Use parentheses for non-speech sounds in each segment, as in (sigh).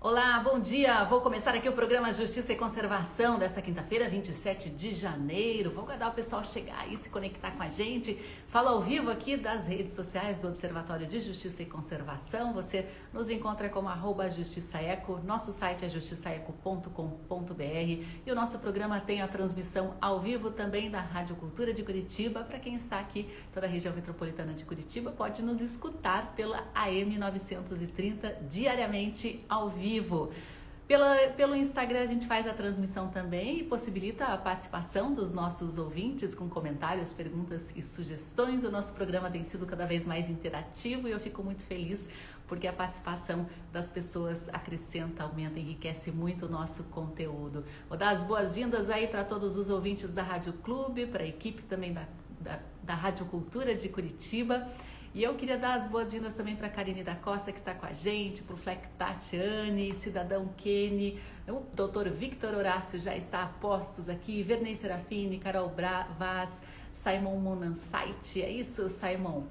Olá, bom dia. Vou começar aqui o programa Justiça e Conservação desta quinta-feira, 27 de janeiro. Vou aguardar o pessoal chegar e se conectar com a gente. Falo ao vivo aqui das redes sociais do Observatório de Justiça e Conservação. Você nos encontra como arroba justiçaeco. Nosso site é justiçaeco.com.br e o nosso programa tem a transmissão ao vivo também da Rádio Cultura de Curitiba. Para quem está aqui, toda a região metropolitana de Curitiba, pode nos escutar pela AM 930 diariamente ao vivo vivo. Pela, pelo Instagram a gente faz a transmissão também e possibilita a participação dos nossos ouvintes com comentários, perguntas e sugestões. O nosso programa tem sido cada vez mais interativo e eu fico muito feliz porque a participação das pessoas acrescenta, aumenta, enriquece muito o nosso conteúdo. Vou dar as boas-vindas aí para todos os ouvintes da Rádio Clube, para a equipe também da, da, da Rádio Cultura de Curitiba. E eu queria dar as boas-vindas também para a Karine da Costa, que está com a gente, para o Fleck Tatiane, Cidadão Kenny, o doutor Victor Horácio já está a postos aqui, Vernei Serafini, Carol Bra Vaz, Simon Monansite, é isso, Simon?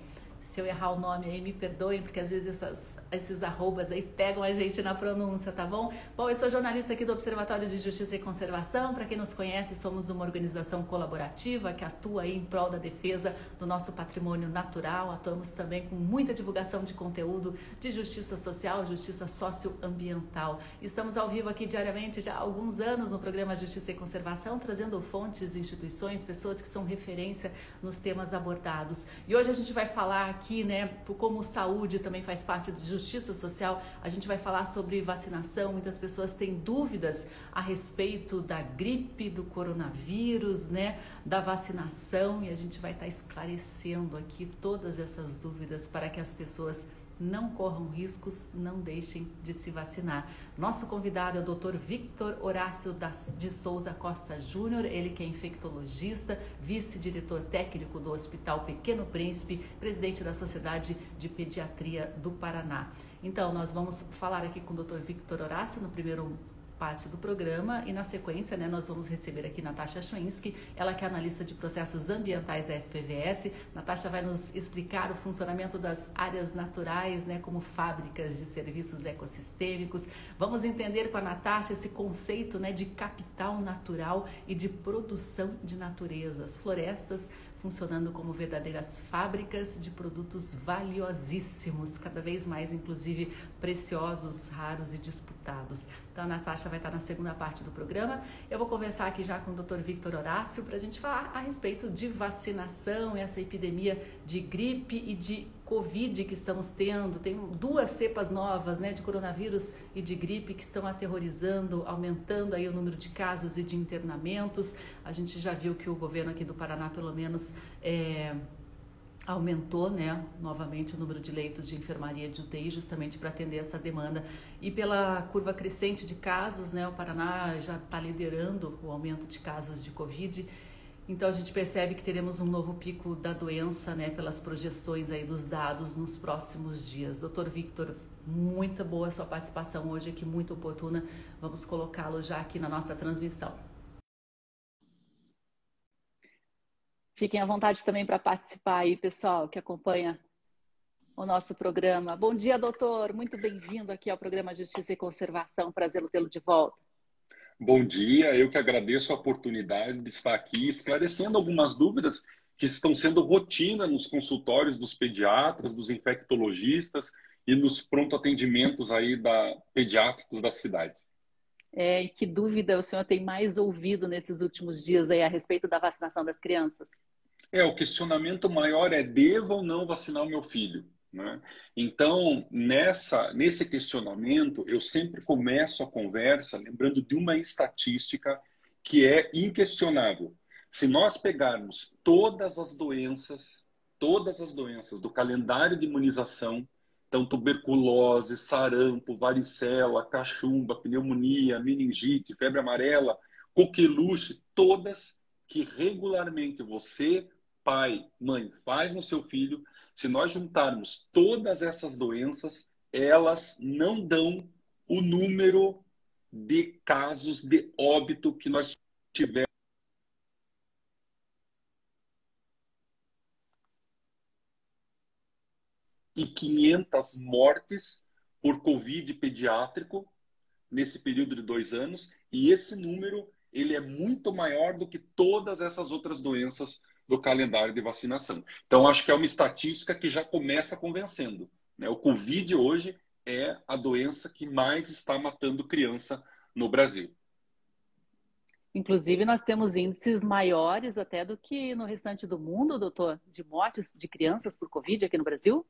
se eu errar o nome aí, me perdoem, porque às vezes essas, esses arrobas aí pegam a gente na pronúncia, tá bom? Bom, eu sou jornalista aqui do Observatório de Justiça e Conservação. Para quem nos conhece, somos uma organização colaborativa que atua aí em prol da defesa do nosso patrimônio natural. Atuamos também com muita divulgação de conteúdo de justiça social, justiça socioambiental. Estamos ao vivo aqui diariamente já há alguns anos no programa Justiça e Conservação, trazendo fontes, instituições, pessoas que são referência nos temas abordados. E hoje a gente vai falar aqui né, como saúde também faz parte de justiça social, a gente vai falar sobre vacinação. Muitas pessoas têm dúvidas a respeito da gripe, do coronavírus, né, da vacinação e a gente vai estar esclarecendo aqui todas essas dúvidas para que as pessoas não corram riscos, não deixem de se vacinar. Nosso convidado é o Dr. Victor Horácio de Souza Costa Júnior, ele que é infectologista, vice-diretor técnico do Hospital Pequeno Príncipe, presidente da Sociedade de Pediatria do Paraná. Então, nós vamos falar aqui com o Dr. Victor Horácio no primeiro parte do programa e na sequência né, nós vamos receber aqui Natasha Schwinsky, ela que é analista de processos ambientais da SPVS. Natasha vai nos explicar o funcionamento das áreas naturais né, como fábricas de serviços ecossistêmicos. Vamos entender com a Natasha esse conceito né, de capital natural e de produção de natureza. As florestas funcionando como verdadeiras fábricas de produtos valiosíssimos, cada vez mais, inclusive, preciosos, raros e disputados. Então, a Natasha vai estar na segunda parte do programa. Eu vou conversar aqui já com o Dr. Victor Horácio para a gente falar a respeito de vacinação, essa epidemia de gripe e de Covid que estamos tendo, tem duas cepas novas né, de coronavírus e de gripe que estão aterrorizando, aumentando aí o número de casos e de internamentos. A gente já viu que o governo aqui do Paraná, pelo menos, é, aumentou né, novamente o número de leitos de enfermaria de UTI justamente para atender essa demanda. E pela curva crescente de casos, né, o Paraná já está liderando o aumento de casos de Covid então a gente percebe que teremos um novo pico da doença, né, pelas projeções aí dos dados nos próximos dias. Doutor Victor, muito boa sua participação hoje aqui, muito oportuna. Vamos colocá-lo já aqui na nossa transmissão. Fiquem à vontade também para participar aí, pessoal, que acompanha o nosso programa. Bom dia, doutor. Muito bem-vindo aqui ao programa Justiça e Conservação. Prazer tê-lo de volta. Bom dia, eu que agradeço a oportunidade de estar aqui esclarecendo algumas dúvidas que estão sendo rotina nos consultórios dos pediatras, dos infectologistas e nos pronto atendimentos aí da pediátricos da cidade. É, que dúvida o senhor tem mais ouvido nesses últimos dias aí a respeito da vacinação das crianças? É, o questionamento maior é devo ou não vacinar o meu filho? Né? Então, nessa, nesse questionamento, eu sempre começo a conversa lembrando de uma estatística que é inquestionável. Se nós pegarmos todas as doenças, todas as doenças do calendário de imunização, então tuberculose, sarampo, varicela, cachumba, pneumonia, meningite, febre amarela, coqueluche, todas que regularmente você, pai, mãe, faz no seu filho, se nós juntarmos todas essas doenças, elas não dão o número de casos de óbito que nós tivemos. E 500 mortes por Covid pediátrico nesse período de dois anos e esse número ele é muito maior do que todas essas outras doenças do calendário de vacinação. Então, acho que é uma estatística que já começa convencendo. Né? O Covid hoje é a doença que mais está matando criança no Brasil. Inclusive, nós temos índices maiores até do que no restante do mundo, doutor, de mortes de crianças por Covid aqui no Brasil?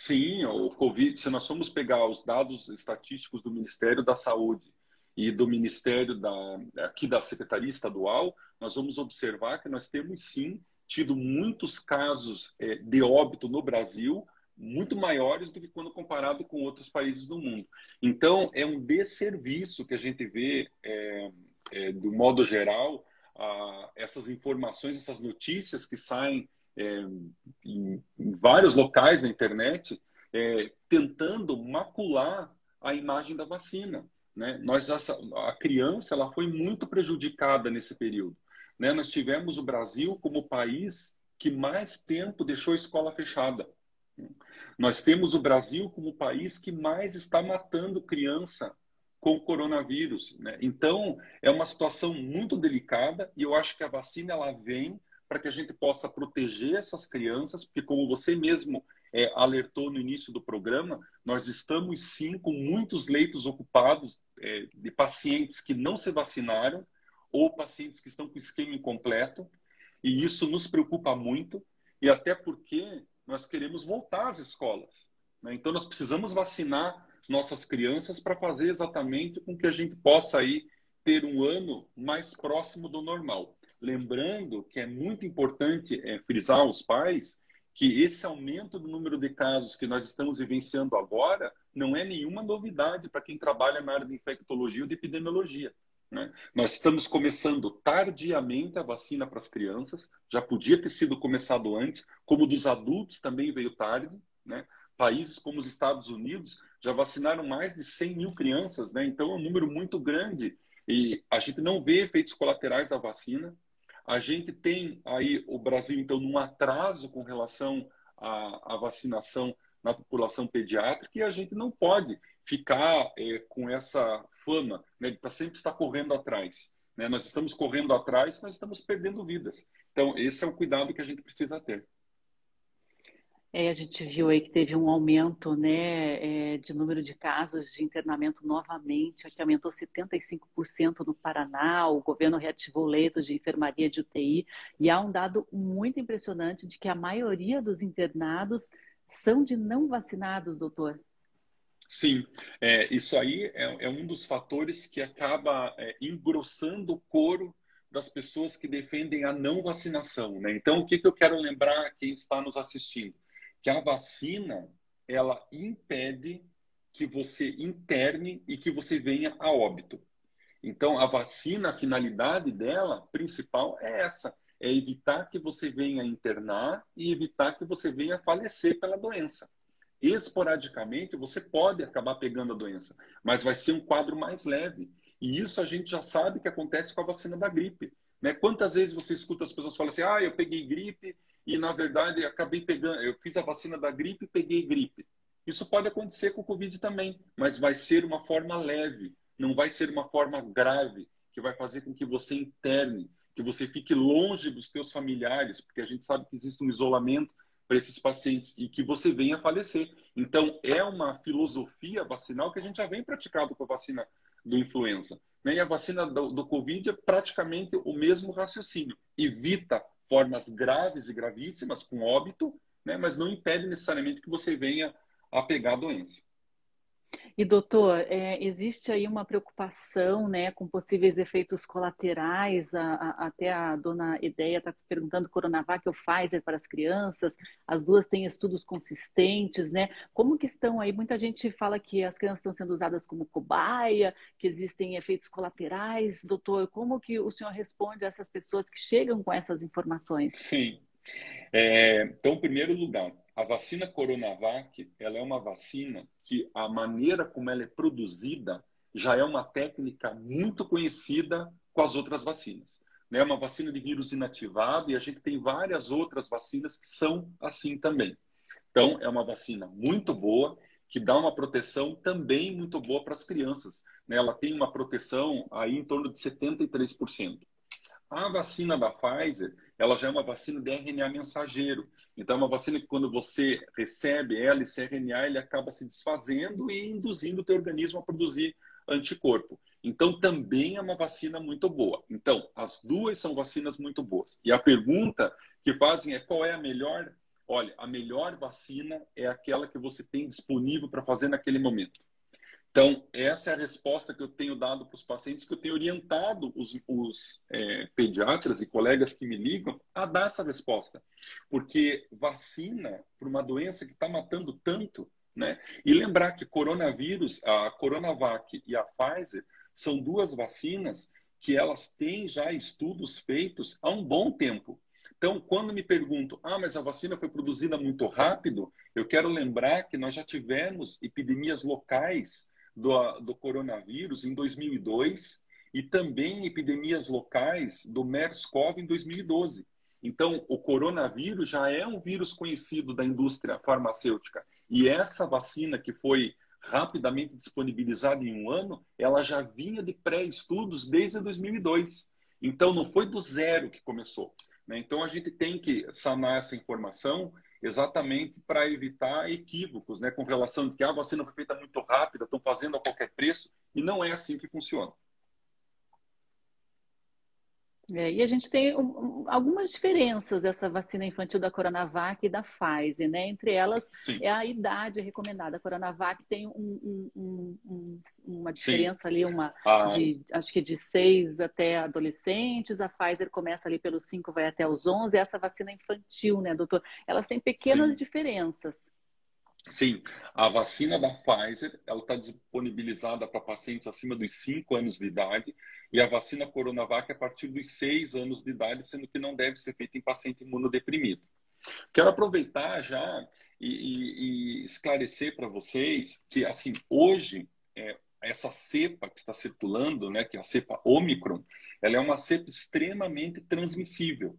Sim, o Covid, se nós formos pegar os dados estatísticos do Ministério da Saúde e do Ministério da, aqui da Secretaria Estadual, nós vamos observar que nós temos sim tido muitos casos é, de óbito no Brasil, muito maiores do que quando comparado com outros países do mundo. Então, é um desserviço que a gente vê, é, é, do modo geral, a, essas informações, essas notícias que saem é, em, em, vários locais na internet, é, tentando macular a imagem da vacina. Né? Nós, a criança ela foi muito prejudicada nesse período. Né? Nós tivemos o Brasil como o país que mais tempo deixou a escola fechada. Nós temos o Brasil como o país que mais está matando criança com o coronavírus. Né? Então, é uma situação muito delicada e eu acho que a vacina ela vem para que a gente possa proteger essas crianças, porque, como você mesmo é, alertou no início do programa, nós estamos sim com muitos leitos ocupados é, de pacientes que não se vacinaram ou pacientes que estão com esquema incompleto, e isso nos preocupa muito, e até porque nós queremos voltar às escolas. Né? Então, nós precisamos vacinar nossas crianças para fazer exatamente com que a gente possa aí ter um ano mais próximo do normal. Lembrando que é muito importante é, frisar aos pais que esse aumento do número de casos que nós estamos vivenciando agora não é nenhuma novidade para quem trabalha na área de infectologia ou de epidemiologia. Né? Nós estamos começando tardiamente a vacina para as crianças, já podia ter sido começado antes, como dos adultos também veio tarde. Né? Países como os Estados Unidos já vacinaram mais de 100 mil crianças, né? então é um número muito grande e a gente não vê efeitos colaterais da vacina. A gente tem aí o Brasil, então, num atraso com relação à, à vacinação na população pediátrica e a gente não pode ficar é, com essa fama né, de tá, sempre estar correndo atrás. Né? Nós estamos correndo atrás, nós estamos perdendo vidas. Então, esse é o cuidado que a gente precisa ter. É, a gente viu aí que teve um aumento né, é, de número de casos de internamento novamente, que aumentou 75% no Paraná, o governo reativou leitos de enfermaria de UTI, e há um dado muito impressionante de que a maioria dos internados são de não vacinados, doutor. Sim, é, isso aí é, é, um dos fatores que acaba é, engrossando o coro das pessoas que defendem a não vacinação. Né? Então, o que, que eu quero lembrar a quem está nos assistindo? Que a vacina ela impede que você interne e que você venha a óbito. Então, a vacina, a finalidade dela principal é essa: é evitar que você venha internar e evitar que você venha falecer pela doença. Esporadicamente, você pode acabar pegando a doença, mas vai ser um quadro mais leve. E isso a gente já sabe que acontece com a vacina da gripe. Né? Quantas vezes você escuta as pessoas falarem assim: ah, eu peguei gripe e na verdade acabei pegando, eu fiz a vacina da gripe e peguei gripe. Isso pode acontecer com o Covid também, mas vai ser uma forma leve, não vai ser uma forma grave que vai fazer com que você interne, que você fique longe dos seus familiares, porque a gente sabe que existe um isolamento para esses pacientes e que você venha a falecer. Então, é uma filosofia vacinal que a gente já vem praticado com a vacina do influenza. Né? E a vacina do, do Covid é praticamente o mesmo raciocínio. Evita formas graves e gravíssimas, com óbito, né, mas não impede necessariamente que você venha a pegar a doença. E doutor, é, existe aí uma preocupação, né, com possíveis efeitos colaterais? A, a, até a dona Ideia está perguntando Coronavac ou Pfizer para as crianças. As duas têm estudos consistentes, né? Como que estão aí? Muita gente fala que as crianças estão sendo usadas como cobaia, que existem efeitos colaterais. Doutor, como que o senhor responde a essas pessoas que chegam com essas informações? Sim. É, então, em primeiro lugar, a vacina Coronavac, ela é uma vacina que a maneira como ela é produzida já é uma técnica muito conhecida com as outras vacinas. É uma vacina de vírus inativado e a gente tem várias outras vacinas que são assim também. Então, é uma vacina muito boa, que dá uma proteção também muito boa para as crianças. Né? Ela tem uma proteção aí em torno de 73%. A vacina da Pfizer, ela já é uma vacina de RNA mensageiro. Então, é uma vacina que quando você recebe ela, esse RNA, ele acaba se desfazendo e induzindo o teu organismo a produzir anticorpo. Então, também é uma vacina muito boa. Então, as duas são vacinas muito boas. E a pergunta que fazem é qual é a melhor? Olha, a melhor vacina é aquela que você tem disponível para fazer naquele momento. Então, essa é a resposta que eu tenho dado para os pacientes, que eu tenho orientado os, os é, pediatras e colegas que me ligam a dar essa resposta. Porque vacina para uma doença que está matando tanto, né? E lembrar que coronavírus, a Coronavac e a Pfizer são duas vacinas que elas têm já estudos feitos há um bom tempo. Então, quando me perguntam, ah, mas a vacina foi produzida muito rápido, eu quero lembrar que nós já tivemos epidemias locais do, do coronavírus em 2002 e também epidemias locais do MERS-CoV em 2012. Então, o coronavírus já é um vírus conhecido da indústria farmacêutica. E essa vacina que foi rapidamente disponibilizada em um ano, ela já vinha de pré-estudos desde 2002. Então, não foi do zero que começou. Né? Então, a gente tem que sanar essa informação exatamente para evitar equívocos, né, com relação de que ah, a vacina foi feita muito rápida, estão fazendo a qualquer preço, e não é assim que funciona. É, e a gente tem um, algumas diferenças essa vacina infantil da Coronavac e da Pfizer, né? Entre elas Sim. é a idade recomendada. A Coronavac tem um, um, uma diferença Sim. ali, uma ah. de acho que de seis até adolescentes. A Pfizer começa ali pelos cinco, vai até os onze. Essa vacina infantil, né, doutor? Elas têm pequenas Sim. diferenças. Sim, a vacina da Pfizer ela está disponibilizada para pacientes acima dos 5 anos de idade e a vacina Coronavac a partir dos 6 anos de idade, sendo que não deve ser feita em paciente imunodeprimido. Quero aproveitar já e, e, e esclarecer para vocês que, assim, hoje, é, essa cepa que está circulando, né, que é a cepa Omicron, ela é uma cepa extremamente transmissível.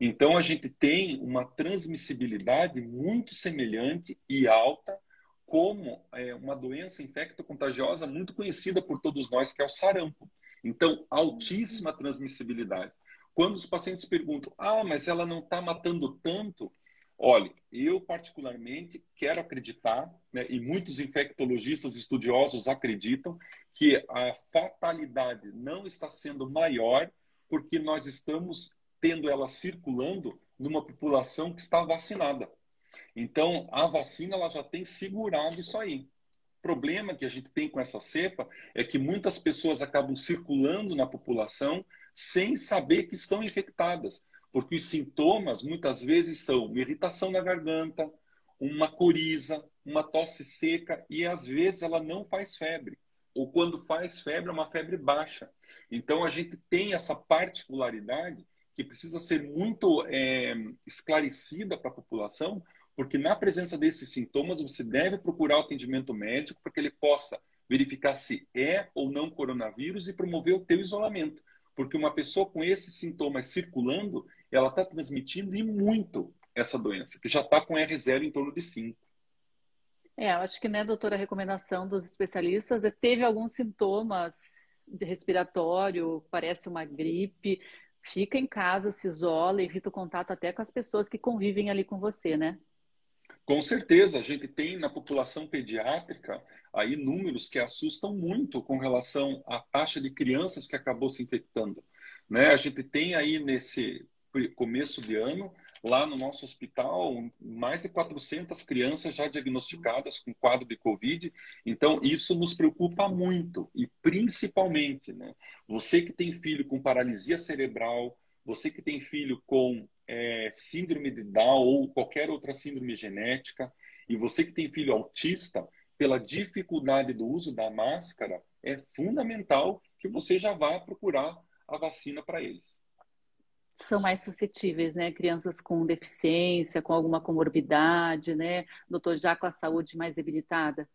Então, a gente tem uma transmissibilidade muito semelhante e alta como é, uma doença infecto-contagiosa muito conhecida por todos nós, que é o sarampo. Então, altíssima transmissibilidade. Quando os pacientes perguntam, ah, mas ela não está matando tanto, olha, eu particularmente quero acreditar, né, e muitos infectologistas estudiosos acreditam, que a fatalidade não está sendo maior porque nós estamos tendo ela circulando numa população que está vacinada. Então, a vacina ela já tem segurado isso aí. O problema que a gente tem com essa cepa é que muitas pessoas acabam circulando na população sem saber que estão infectadas, porque os sintomas muitas vezes são uma irritação na garganta, uma coriza, uma tosse seca e às vezes ela não faz febre. Ou quando faz febre, é uma febre baixa. Então a gente tem essa particularidade que precisa ser muito é, esclarecida para a população, porque na presença desses sintomas você deve procurar o atendimento médico para que ele possa verificar se é ou não coronavírus e promover o teu isolamento. Porque uma pessoa com esses sintomas circulando, ela está transmitindo e muito essa doença, que já está com R0 em torno de 5. É, acho que, né, doutora, a recomendação dos especialistas é teve alguns sintomas de respiratório, parece uma gripe, fica em casa, se isola, evita o contato até com as pessoas que convivem ali com você, né? Com certeza, a gente tem na população pediátrica aí números que assustam muito com relação à taxa de crianças que acabou se infectando. Né? A gente tem aí nesse começo de ano lá no nosso hospital mais de 400 crianças já diagnosticadas com quadro de Covid. Então, isso nos preocupa muito. E principalmente, né, você que tem filho com paralisia cerebral, você que tem filho com é, síndrome de Down ou qualquer outra síndrome genética, e você que tem filho autista, pela dificuldade do uso da máscara, é fundamental que você já vá procurar a vacina para eles são mais suscetíveis, né? Crianças com deficiência, com alguma comorbidade, né? Doutor, já com a saúde mais debilitada?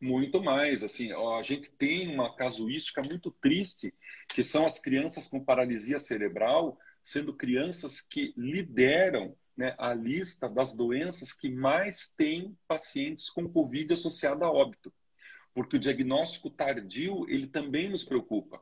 Muito mais, assim, a gente tem uma casuística muito triste, que são as crianças com paralisia cerebral, sendo crianças que lideram né, a lista das doenças que mais tem pacientes com Covid associado a óbito. Porque o diagnóstico tardio, ele também nos preocupa.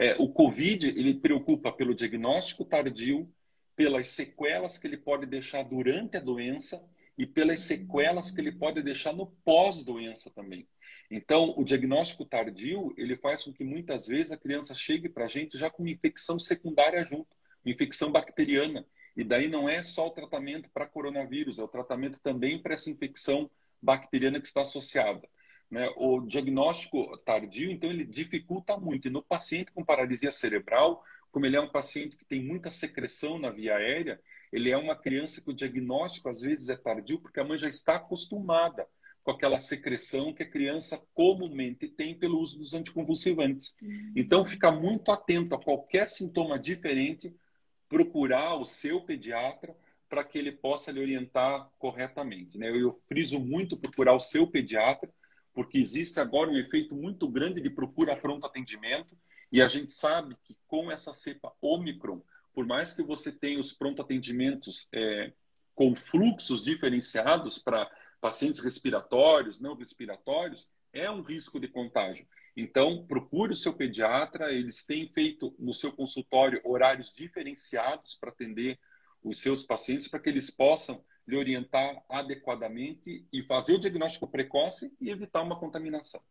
É, o Covid, ele preocupa pelo diagnóstico tardio, pelas sequelas que ele pode deixar durante a doença e pelas sequelas que ele pode deixar no pós-doença também. Então, o diagnóstico tardio, ele faz com que muitas vezes a criança chegue para a gente já com infecção secundária junto, infecção bacteriana. E daí não é só o tratamento para coronavírus, é o tratamento também para essa infecção bacteriana que está associada. Né? O diagnóstico tardio, então, ele dificulta muito. E no paciente com paralisia cerebral, como ele é um paciente que tem muita secreção na via aérea, ele é uma criança que o diagnóstico às vezes é tardio porque a mãe já está acostumada com aquela secreção que a criança comumente tem pelo uso dos anticonvulsivantes. Uhum. Então, ficar muito atento a qualquer sintoma diferente, procurar o seu pediatra para que ele possa lhe orientar corretamente. Né? Eu friso muito procurar o seu pediatra, porque existe agora um efeito muito grande de procura pronto atendimento, e a gente sabe que com essa cepa Omicron, por mais que você tenha os pronto atendimentos é, com fluxos diferenciados para pacientes respiratórios, não respiratórios, é um risco de contágio. Então, procure o seu pediatra, eles têm feito no seu consultório horários diferenciados para atender os seus pacientes, para que eles possam lhe orientar adequadamente e fazer o diagnóstico precoce e evitar uma contaminação.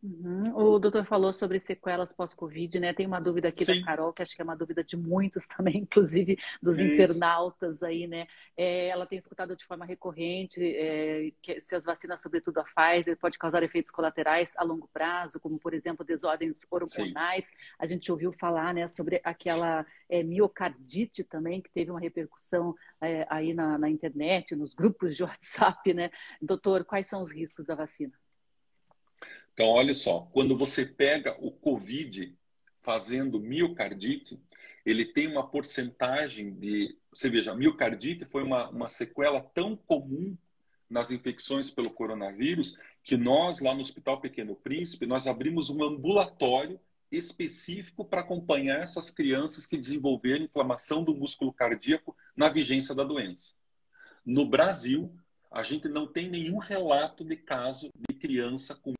Uhum. O doutor falou sobre sequelas pós-Covid, né? Tem uma dúvida aqui Sim. da Carol, que acho que é uma dúvida de muitos (laughs) também, inclusive dos Isso. internautas aí, né? É, ela tem escutado de forma recorrente é, que se as vacinas, sobretudo a Pfizer, pode causar efeitos colaterais a longo prazo, como, por exemplo, desordens hormonais. Sim. A gente ouviu falar, né, sobre aquela é, miocardite também, que teve uma repercussão é, aí na, na internet, nos grupos de (laughs) WhatsApp, né? Doutor, quais são os riscos da vacina? Então, olha só, quando você pega o COVID fazendo miocardite, ele tem uma porcentagem de. Você veja, miocardite foi uma, uma sequela tão comum nas infecções pelo coronavírus que nós, lá no Hospital Pequeno Príncipe, nós abrimos um ambulatório específico para acompanhar essas crianças que desenvolveram inflamação do músculo cardíaco na vigência da doença. No Brasil, a gente não tem nenhum relato de caso de criança com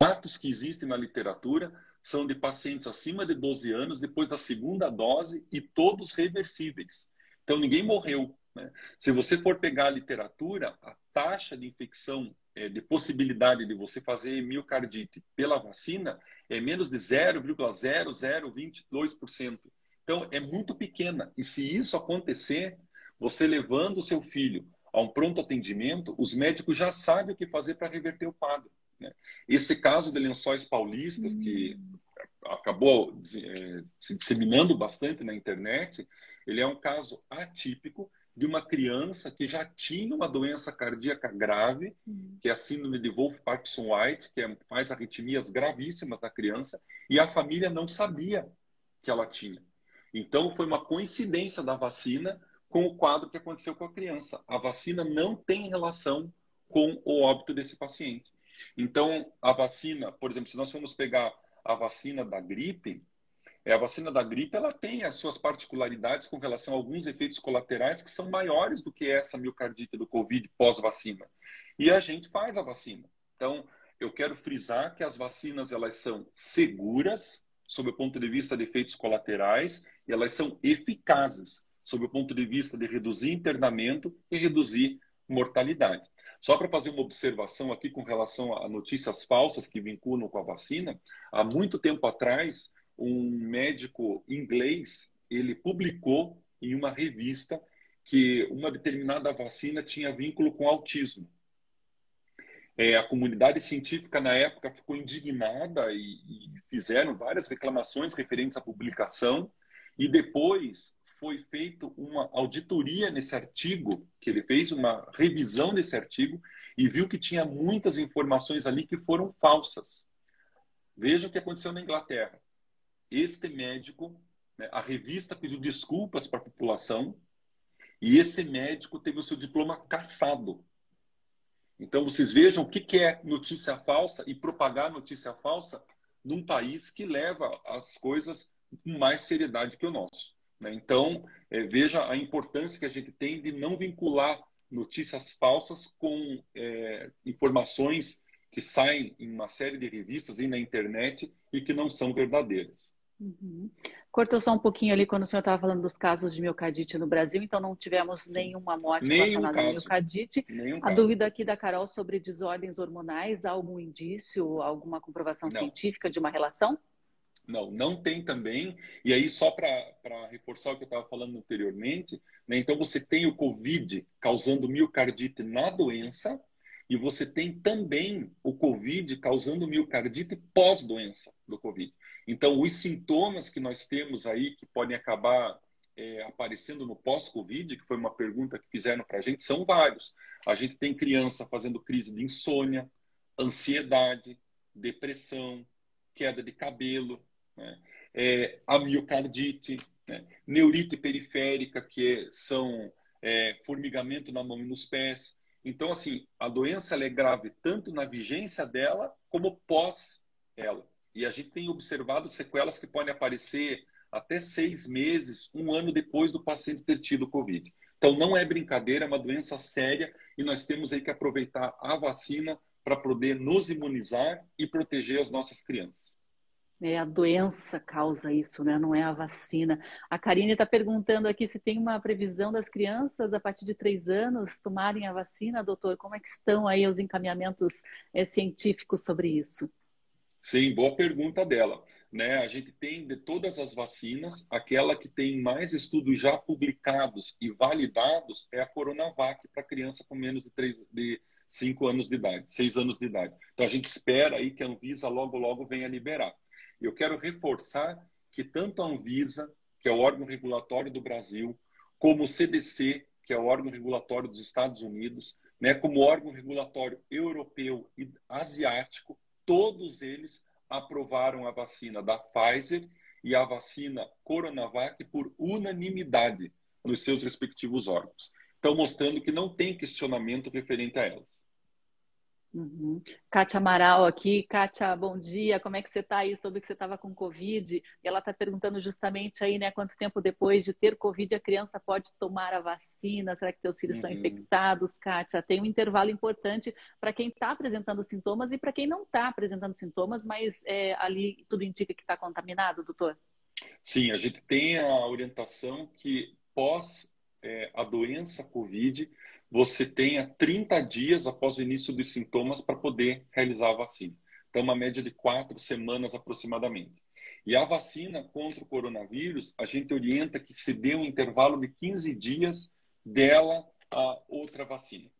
Dados que existem na literatura são de pacientes acima de 12 anos, depois da segunda dose, e todos reversíveis. Então, ninguém morreu. Né? Se você for pegar a literatura, a taxa de infecção, é, de possibilidade de você fazer miocardite pela vacina, é menos de 0,0022%. Então, é muito pequena. E se isso acontecer, você levando o seu filho a um pronto atendimento, os médicos já sabem o que fazer para reverter o quadro. Né? Esse caso de lençóis paulistas, hum. que acabou é, se disseminando bastante na internet, ele é um caso atípico de uma criança que já tinha uma doença cardíaca grave, hum. que é a síndrome de Wolff-Parkinson-White, que é, faz arritmias gravíssimas na criança, e a família não sabia que ela tinha. Então, foi uma coincidência da vacina com o quadro que aconteceu com a criança. A vacina não tem relação com o óbito desse paciente. Então, a vacina, por exemplo, se nós formos pegar a vacina da gripe, é, a vacina da gripe ela tem as suas particularidades com relação a alguns efeitos colaterais que são maiores do que essa miocardite do Covid pós-vacina. E a gente faz a vacina. Então, eu quero frisar que as vacinas elas são seguras sob o ponto de vista de efeitos colaterais e elas são eficazes sob o ponto de vista de reduzir internamento e reduzir mortalidade. Só para fazer uma observação aqui com relação a notícias falsas que vinculam com a vacina, há muito tempo atrás, um médico inglês, ele publicou em uma revista que uma determinada vacina tinha vínculo com autismo. É, a comunidade científica na época ficou indignada e, e fizeram várias reclamações referentes à publicação e depois foi feita uma auditoria nesse artigo, que ele fez uma revisão desse artigo e viu que tinha muitas informações ali que foram falsas. Veja o que aconteceu na Inglaterra. Este médico, né, a revista pediu desculpas para a população e esse médico teve o seu diploma cassado. Então, vocês vejam o que é notícia falsa e propagar notícia falsa num país que leva as coisas com mais seriedade que o nosso. Né? Então, é, veja a importância que a gente tem de não vincular notícias falsas com é, informações que saem em uma série de revistas e na internet e que não são verdadeiras. Uhum. Cortou só um pouquinho ali quando o senhor estava falando dos casos de miocardite no Brasil, então não tivemos Sim. nenhuma morte Nenhum relacionada caso. miocardite. Nenhum a caso. dúvida aqui da Carol sobre desordens hormonais, há algum indício, alguma comprovação não. científica de uma relação? Não, não tem também. E aí, só para reforçar o que eu estava falando anteriormente, né, então você tem o Covid causando miocardite na doença, e você tem também o Covid causando miocardite pós-doença do Covid. Então, os sintomas que nós temos aí, que podem acabar é, aparecendo no pós-Covid, que foi uma pergunta que fizeram para a gente, são vários. A gente tem criança fazendo crise de insônia, ansiedade, depressão, queda de cabelo, né? é, a miocardite, né? neurite periférica, que são é, formigamento na mão e nos pés. Então, assim, a doença é grave tanto na vigência dela como pós ela. E a gente tem observado sequelas que podem aparecer até seis meses, um ano depois do paciente ter tido Covid. Então, não é brincadeira, é uma doença séria e nós temos aí que aproveitar a vacina para poder nos imunizar e proteger as nossas crianças. É, a doença causa isso, né? não é a vacina. A Karine está perguntando aqui se tem uma previsão das crianças a partir de três anos tomarem a vacina, doutor. Como é que estão aí os encaminhamentos é, científicos sobre isso? Sim, boa pergunta dela. Né? A gente tem de todas as vacinas, aquela que tem mais estudos já publicados e validados é a Coronavac para criança com menos de, 3, de 5 anos de idade, 6 anos de idade. Então a gente espera aí que a Anvisa logo, logo venha liberar. Eu quero reforçar que tanto a Anvisa, que é o órgão regulatório do Brasil, como o CDC, que é o órgão regulatório dos Estados Unidos, né, como órgão regulatório europeu e asiático, todos eles aprovaram a vacina da Pfizer e a vacina Coronavac por unanimidade nos seus respectivos órgãos. Então, mostrando que não tem questionamento referente a elas. Uhum. Kátia Amaral aqui. Kátia, bom dia. Como é que você está aí? Soube que você estava com Covid. E ela está perguntando justamente aí, né? Quanto tempo depois de ter Covid a criança pode tomar a vacina? Será que teus filhos uhum. estão infectados, Kátia? Tem um intervalo importante para quem está apresentando sintomas e para quem não está apresentando sintomas, mas é, ali tudo indica que está contaminado, doutor? Sim, a gente tem a orientação que pós é, a doença Covid você tenha 30 dias após o início dos sintomas para poder realizar a vacina. Então, uma média de quatro semanas aproximadamente. E a vacina contra o coronavírus, a gente orienta que se dê um intervalo de 15 dias dela a outra vacina.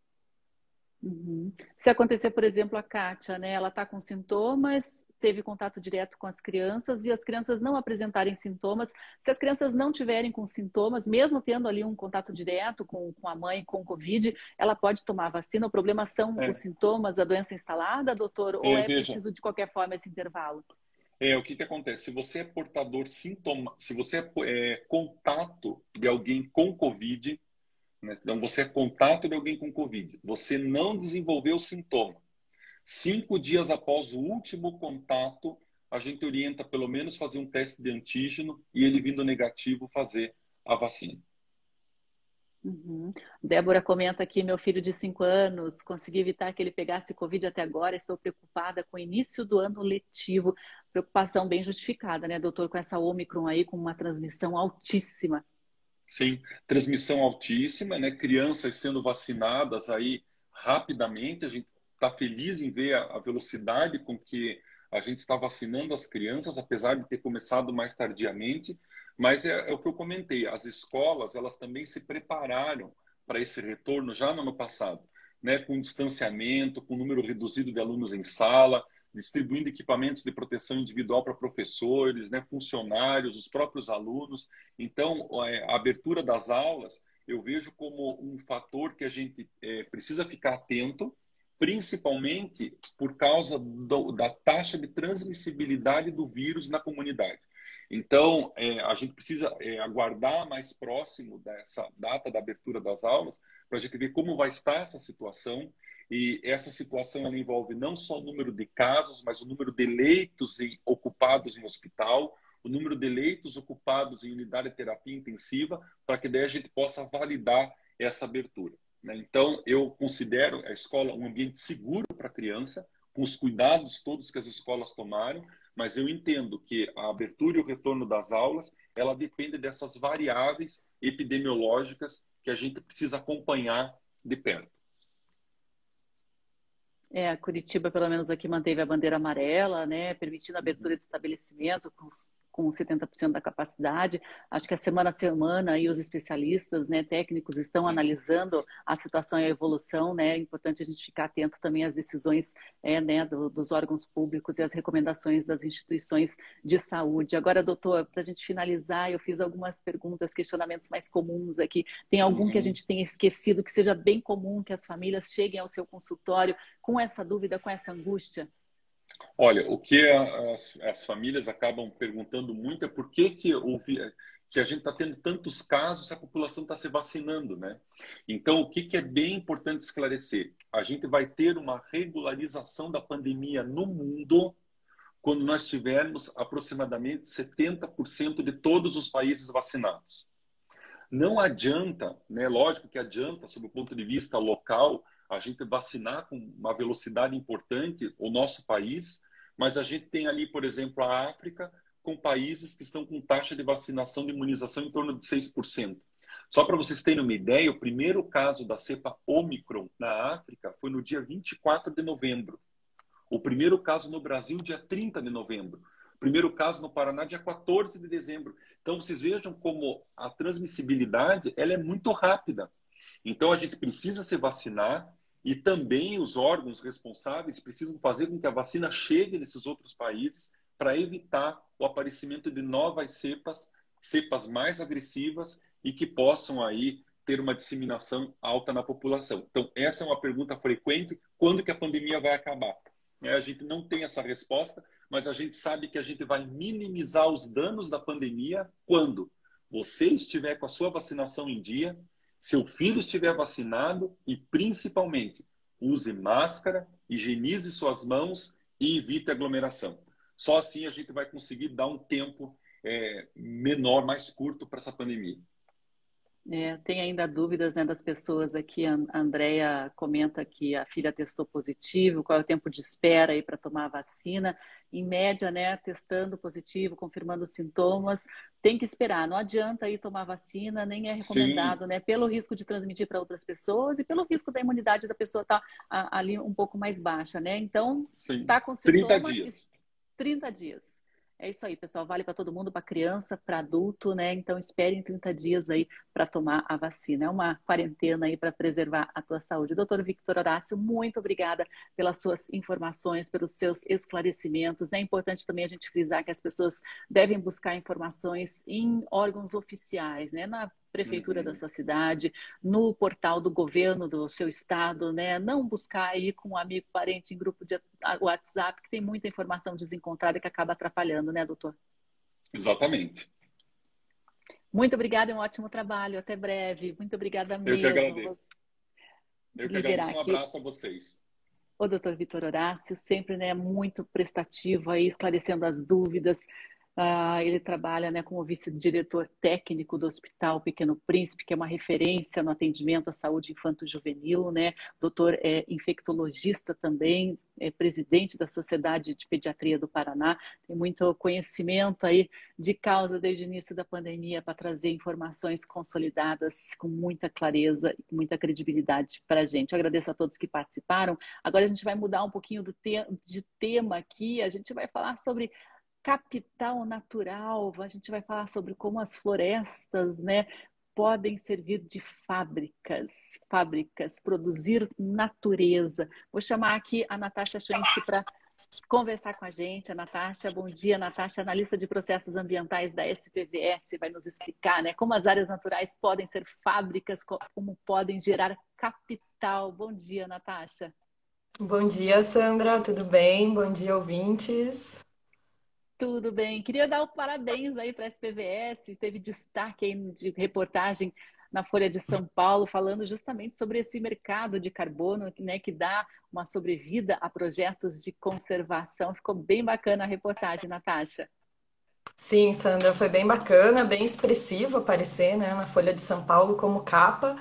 Uhum. Se acontecer, por exemplo, a Kátia, né, ela está com sintomas, teve contato direto com as crianças e as crianças não apresentarem sintomas. Se as crianças não tiverem com sintomas, mesmo tendo ali um contato direto com, com a mãe com Covid, ela pode tomar a vacina. O problema são é. os sintomas, a doença instalada, doutor? Ou é, é preciso, de qualquer forma, esse intervalo? É, o que, que acontece? Se você é portador sintoma, se você é, é contato de alguém com Covid, né? então você é contato de alguém com Covid, você não desenvolveu sintoma, Cinco dias após o último contato, a gente orienta pelo menos fazer um teste de antígeno e ele vindo negativo fazer a vacina. Uhum. Débora comenta aqui: meu filho de 5 anos, consegui evitar que ele pegasse Covid até agora, estou preocupada com o início do ano letivo. Preocupação bem justificada, né, doutor, com essa Omicron aí, com uma transmissão altíssima. Sim, transmissão altíssima, né? Crianças sendo vacinadas aí rapidamente, a gente está feliz em ver a, velocidade com que a gente está vacinando as crianças, apesar de ter começado mais tardiamente. Mas é, é, o que eu comentei, as escolas elas também se prepararam para esse retorno já no ano passado, né, com distanciamento, com número reduzido de alunos em sala, distribuindo equipamentos de proteção individual para professores, né, funcionários, os próprios alunos. Então, é, a abertura das aulas eu vejo como um fator que a gente é, precisa ficar atento principalmente por causa do, da taxa de transmissibilidade do vírus na comunidade. Então, é, a gente precisa é, aguardar mais próximo dessa data da abertura das aulas para a gente ver como vai estar essa situação. E essa situação ela envolve não só o número de casos, mas o número de leitos em, ocupados em hospital, o número de leitos ocupados em unidade de terapia intensiva, para que daí a gente possa validar essa abertura. Né? Então, eu considero a escola um ambiente seguro para a criança, com os cuidados todos que as escolas tomaram, mas eu entendo que a abertura e o retorno das aulas, ela depende dessas variáveis epidemiológicas que a gente precisa acompanhar de perto. É, Curitiba, pelo menos aqui, manteve a bandeira amarela, né, permitindo a abertura de estabelecimento com com 70% da capacidade. Acho que a semana a semana aí os especialistas, né, técnicos estão analisando a situação e a evolução, né? É importante a gente ficar atento também às decisões, é, né, do, dos órgãos públicos e às recomendações das instituições de saúde. Agora, doutor, para a gente finalizar, eu fiz algumas perguntas, questionamentos mais comuns aqui. Tem algum uhum. que a uhum. gente tenha esquecido que seja bem comum que as famílias cheguem ao seu consultório com essa dúvida, com essa angústia? Olha, o que as, as famílias acabam perguntando muito é por que, que, que a gente está tendo tantos casos, a população está se vacinando, né? Então, o que, que é bem importante esclarecer? A gente vai ter uma regularização da pandemia no mundo quando nós tivermos aproximadamente 70% de todos os países vacinados. Não adianta, né? Lógico que adianta, sob o ponto de vista local, a gente vacinar com uma velocidade importante o nosso país, mas a gente tem ali, por exemplo, a África com países que estão com taxa de vacinação de imunização em torno de 6%. Só para vocês terem uma ideia, o primeiro caso da cepa Omicron na África foi no dia 24 de novembro. O primeiro caso no Brasil, dia 30 de novembro. O primeiro caso no Paraná, dia 14 de dezembro. Então, vocês vejam como a transmissibilidade ela é muito rápida. Então, a gente precisa se vacinar, e também os órgãos responsáveis precisam fazer com que a vacina chegue nesses outros países para evitar o aparecimento de novas cepas, cepas mais agressivas e que possam aí ter uma disseminação alta na população. Então, essa é uma pergunta frequente, quando que a pandemia vai acabar? É, a gente não tem essa resposta, mas a gente sabe que a gente vai minimizar os danos da pandemia quando você estiver com a sua vacinação em dia, seu filho estiver vacinado e, principalmente, use máscara, higienize suas mãos e evite aglomeração. Só assim a gente vai conseguir dar um tempo é, menor, mais curto para essa pandemia. É, tem ainda dúvidas né, das pessoas aqui. A Andrea comenta que a filha testou positivo, qual é o tempo de espera aí para tomar a vacina. Em média, né, testando positivo, confirmando sintomas, tem que esperar. Não adianta ir tomar vacina, nem é recomendado, Sim. né? Pelo risco de transmitir para outras pessoas e pelo risco da imunidade da pessoa estar tá, ali um pouco mais baixa, né? Então, está com sintomas. 30 dias. 30 dias. É isso aí, pessoal. Vale para todo mundo, para criança, para adulto, né? Então esperem 30 dias aí para tomar a vacina. É uma quarentena aí para preservar a tua saúde. Doutor Victor Horácio, muito obrigada pelas suas informações, pelos seus esclarecimentos. É importante também a gente frisar que as pessoas devem buscar informações em órgãos oficiais, né? Na prefeitura uhum. da sua cidade, no portal do governo do seu estado, né? Não buscar aí com um amigo, parente em grupo de WhatsApp, que tem muita informação desencontrada que acaba atrapalhando, né, doutor? Exatamente. Muito obrigada, é um ótimo trabalho. Até breve. Muito obrigada mesmo. Eu que agradeço. Eu que agradeço. Um abraço a vocês. O doutor Vitor Horácio, sempre né, muito prestativo aí, esclarecendo as dúvidas, Uh, ele trabalha né, como vice-diretor técnico do Hospital Pequeno Príncipe, que é uma referência no atendimento à saúde infanto-juvenil, né? Doutor é infectologista também, é presidente da Sociedade de Pediatria do Paraná, tem muito conhecimento aí de causa desde o início da pandemia para trazer informações consolidadas com muita clareza e muita credibilidade para a gente. Eu agradeço a todos que participaram. Agora a gente vai mudar um pouquinho te de tema aqui, a gente vai falar sobre capital natural, a gente vai falar sobre como as florestas, né, podem servir de fábricas, fábricas, produzir natureza. Vou chamar aqui a Natasha Schwensky para conversar com a gente. A Natasha, bom dia, Natasha, analista de processos ambientais da SPVS, vai nos explicar né, como as áreas naturais podem ser fábricas, como podem gerar capital. Bom dia, Natasha. Bom dia, Sandra, tudo bem? Bom dia, ouvintes. Tudo bem. Queria dar o parabéns aí para a SPVS, teve destaque aí de reportagem na Folha de São Paulo, falando justamente sobre esse mercado de carbono, né, que dá uma sobrevida a projetos de conservação. Ficou bem bacana a reportagem, Natasha. Sim, Sandra, foi bem bacana, bem expressivo aparecer, né, na Folha de São Paulo como capa.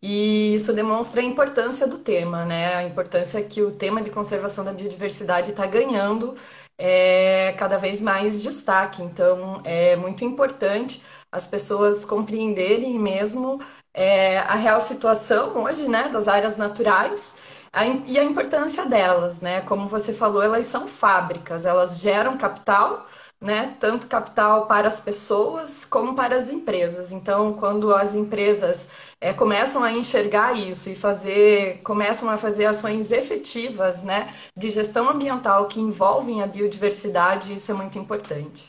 E isso demonstra a importância do tema, né? A importância que o tema de conservação da biodiversidade está ganhando é, cada vez mais destaque. Então, é muito importante as pessoas compreenderem mesmo é, a real situação hoje, né, das áreas naturais a, e a importância delas, né? Como você falou, elas são fábricas, elas geram capital né? Tanto capital para as pessoas como para as empresas. Então, quando as empresas é, começam a enxergar isso e fazer, começam a fazer ações efetivas, né, de gestão ambiental que envolvem a biodiversidade, isso é muito importante.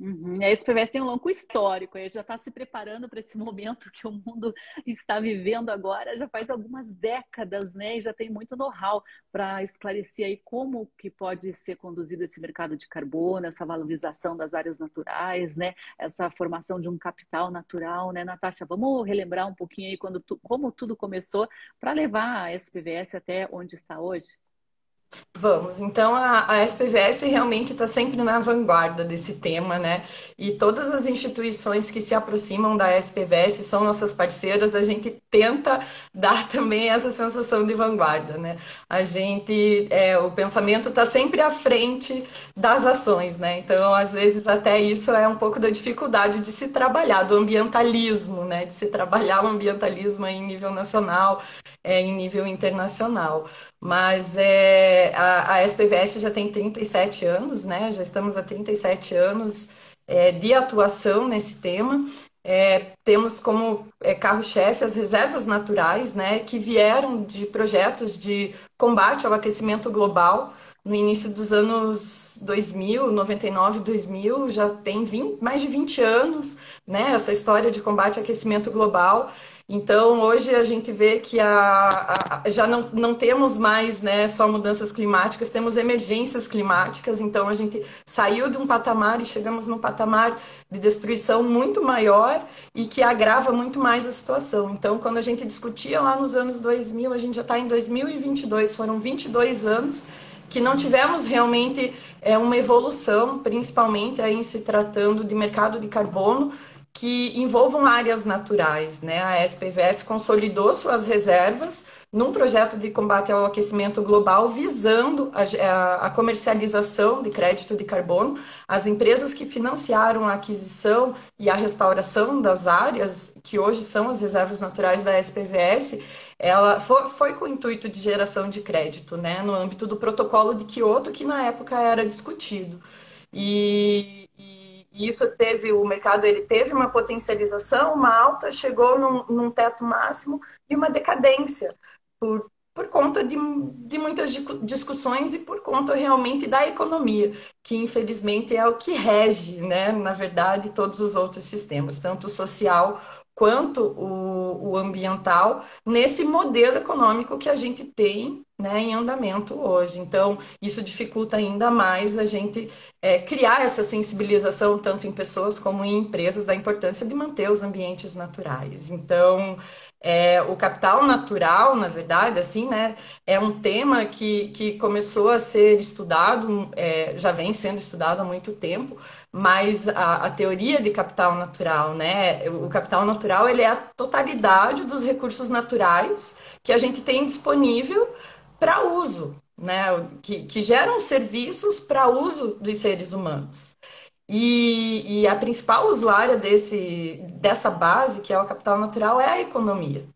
Uhum. A SPVS tem um longo histórico, ele já está se preparando para esse (laughs) momento que o mundo está vivendo agora, já faz algumas décadas, né? E já tem muito know-how para esclarecer aí como que pode ser conduzido esse mercado de carbono, essa valorização das áreas naturais, né? Essa formação de um capital natural, né, Natasha? Vamos relembrar um pouquinho aí quando tu, como tudo começou para levar a SPVS até onde está hoje? Vamos, então a, a SPVS realmente está sempre na vanguarda desse tema, né? E todas as instituições que se aproximam da SPVS são nossas parceiras, a gente tenta dar também essa sensação de vanguarda, né? A gente, é, o pensamento está sempre à frente das ações, né? Então, às vezes, até isso é um pouco da dificuldade de se trabalhar, do ambientalismo, né? De se trabalhar o ambientalismo em nível nacional, é, em nível internacional. Mas é, a, a SPVS já tem 37 anos, né? Já estamos há 37 anos é, de atuação nesse tema. É, temos como é, carro-chefe as reservas naturais, né, que vieram de projetos de combate ao aquecimento global no início dos anos 2000, 99, 2000, já tem 20, mais de 20 anos, né, essa história de combate ao aquecimento global. Então, hoje a gente vê que a, a, já não, não temos mais né, só mudanças climáticas, temos emergências climáticas. Então, a gente saiu de um patamar e chegamos num patamar de destruição muito maior e que agrava muito mais a situação. Então, quando a gente discutia lá nos anos 2000, a gente já está em 2022, foram 22 anos que não tivemos realmente é, uma evolução, principalmente aí, se tratando de mercado de carbono, que envolvam áreas naturais. Né? A SPVS consolidou suas reservas num projeto de combate ao aquecimento global, visando a, a, comercialização de crédito de carbono. As empresas que financiaram a aquisição e a restauração das áreas, que hoje são as reservas naturais da SPVS, ela foi, foi com o intuito de geração de crédito, né? no âmbito do protocolo de Kyoto, que na época era discutido. E e isso teve, o mercado ele teve uma potencialização, uma alta, chegou num, num teto máximo e uma decadência por, por conta de, de muitas discussões e por conta realmente da economia, que infelizmente é o que rege, né, na verdade, todos os outros sistemas, tanto o social quanto o, o ambiental, nesse modelo econômico que a gente tem né, em andamento hoje. Então, isso dificulta ainda mais a gente é, criar essa sensibilização, tanto em pessoas como em empresas, da importância de manter os ambientes naturais. Então, é, o capital natural, na verdade, assim, né, é um tema que, que começou a ser estudado, é, já vem sendo estudado há muito tempo, mas a, a, teoria de capital natural, né, o capital natural ele é a totalidade dos recursos naturais que a gente tem disponível para uso, né, que, que geram serviços para uso dos seres humanos. E, e, a principal usuária desse, dessa base, que é o capital natural, é a economia.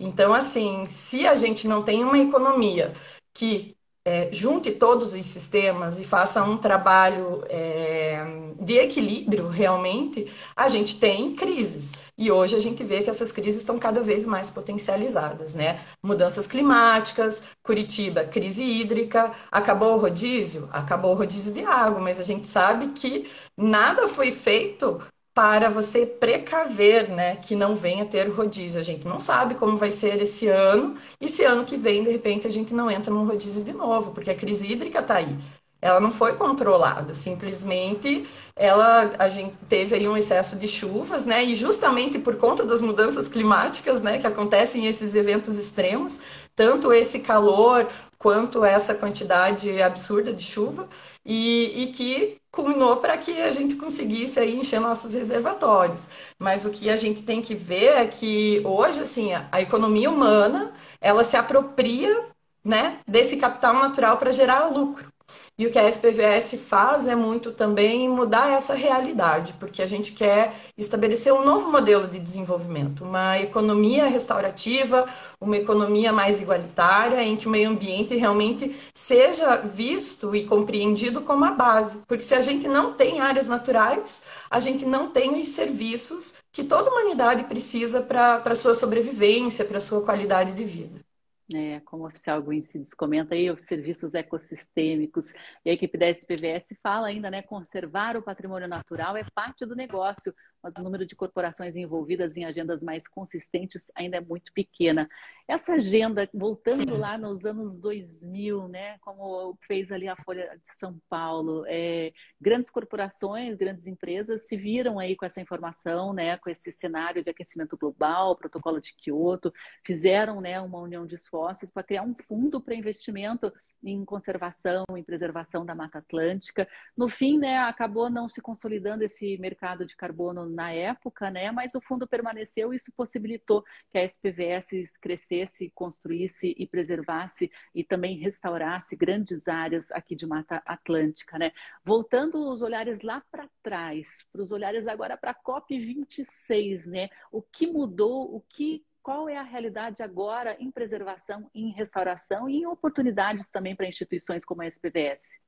Então, assim, se a gente não tem uma economia que é, junte todos os sistemas e faça um trabalho é, de equilíbrio realmente, a gente tem crises. E hoje a gente vê que essas crises estão cada vez mais potencializadas, né? Mudanças climáticas, Curitiba, crise hídrica, acabou o rodízio? Acabou o rodízio de água, mas a gente sabe que nada foi feito para você precaver, né, que não venha ter rodízio. A gente não sabe como vai ser esse ano, e se ano que vem, de repente, a gente não entra num rodízio de novo, porque a crise hídrica está aí. Ela não foi controlada, simplesmente ela a gente teve aí um excesso de chuvas, né? E justamente por conta das mudanças climáticas, né, que acontecem esses eventos extremos, tanto esse calor quanto essa quantidade absurda de chuva, e, e que culminou para que a gente conseguisse aí encher nossos reservatórios. Mas o que a gente tem que ver é que hoje, assim, a, a economia humana, ela se apropria né, desse capital natural para gerar lucro. E o que a SPVS faz é muito também mudar essa realidade, porque a gente quer estabelecer um novo modelo de desenvolvimento, uma economia restaurativa, uma economia mais igualitária, em que o meio ambiente realmente seja visto e compreendido como a base. Porque se a gente não tem áreas naturais, a gente não tem os serviços que toda humanidade precisa para a sua sobrevivência, para a sua qualidade de vida. É, como o oficial Guincides comenta aí, os serviços ecossistêmicos. E a equipe da SPVS fala ainda, né? Conservar o patrimônio natural é parte do negócio, mas o número de corporações envolvidas em agendas mais consistentes ainda é muito pequena. Essa agenda, voltando Sim. lá nos anos 2000, né, como fez ali a Folha de São Paulo, é, grandes corporações, grandes empresas se viram aí com essa informação, né, com esse cenário de aquecimento global, protocolo de Kyoto, fizeram né, uma união de esforços para criar um fundo para investimento em conservação, em preservação da Mata Atlântica. No fim, né, acabou não se consolidando esse mercado de carbono na época, né, mas o fundo permaneceu e isso possibilitou que a SPVS crescesse, construísse e preservasse e também restaurasse grandes áreas aqui de Mata Atlântica, né. Voltando os olhares lá para trás, para os olhares agora para a COP 26, né, o que mudou, o que qual é a realidade agora em preservação, em restauração e em oportunidades também para instituições como a SPVS?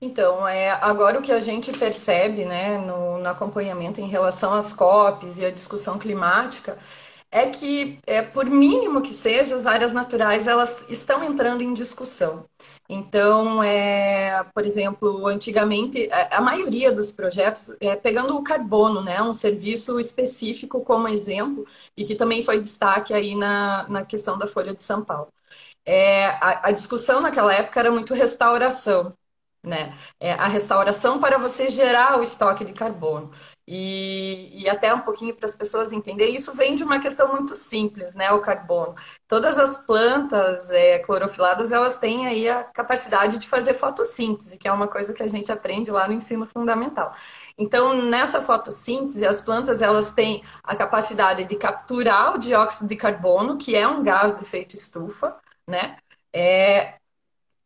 Então, é, agora o que a gente percebe né, no, no acompanhamento em relação às COPs e à discussão climática é que, é, por mínimo que seja, as áreas naturais elas estão entrando em discussão. Então, é, por exemplo, antigamente, a, maioria dos projetos, é, pegando o carbono, né, um serviço específico como exemplo, e que também foi destaque aí na, na questão da Folha de São Paulo. É, a, a discussão naquela época era muito restauração, né? É, a restauração para você gerar o estoque de carbono. E, e até um pouquinho para as pessoas entenderem, isso vem de uma questão muito simples, né? O carbono. Todas as plantas é, clorofiladas, elas têm aí a capacidade de fazer fotossíntese, que é uma coisa que a gente aprende lá no ensino fundamental. Então, nessa fotossíntese, as plantas elas têm a capacidade de capturar o dióxido de carbono, que é um gás de efeito estufa, né? É,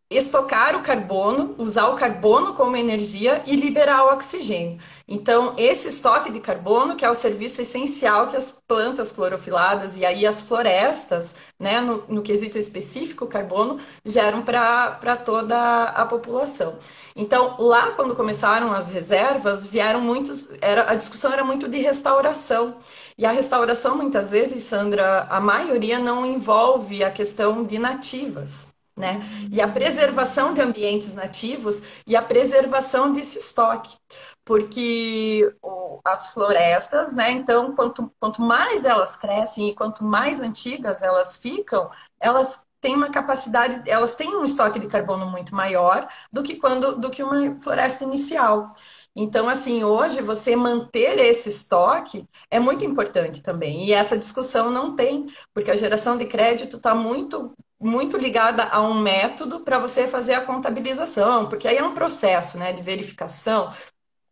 estocar o carbono, usar o carbono como energia e liberar o oxigênio. Então, esse estoque de carbono, que é o serviço essencial que as plantas clorofiladas e aí as florestas, né, no, no quesito específico, carbono, geram para toda a população. Então, lá quando começaram as reservas, vieram muitos, era, a discussão era muito de restauração. E a restauração, muitas vezes, Sandra, a maioria não envolve a questão de nativas né? E a preservação de ambientes nativos e a preservação desse estoque. Porque as florestas, né? Então, quanto, quanto mais elas crescem e quanto mais antigas elas ficam, elas têm uma capacidade, elas têm um estoque de carbono muito maior do que quando do que uma floresta inicial. Então, assim, hoje você manter esse estoque é muito importante também. E essa discussão não tem, porque a geração de crédito está muito muito ligada a um método para você fazer a contabilização, porque aí é um processo né, de verificação,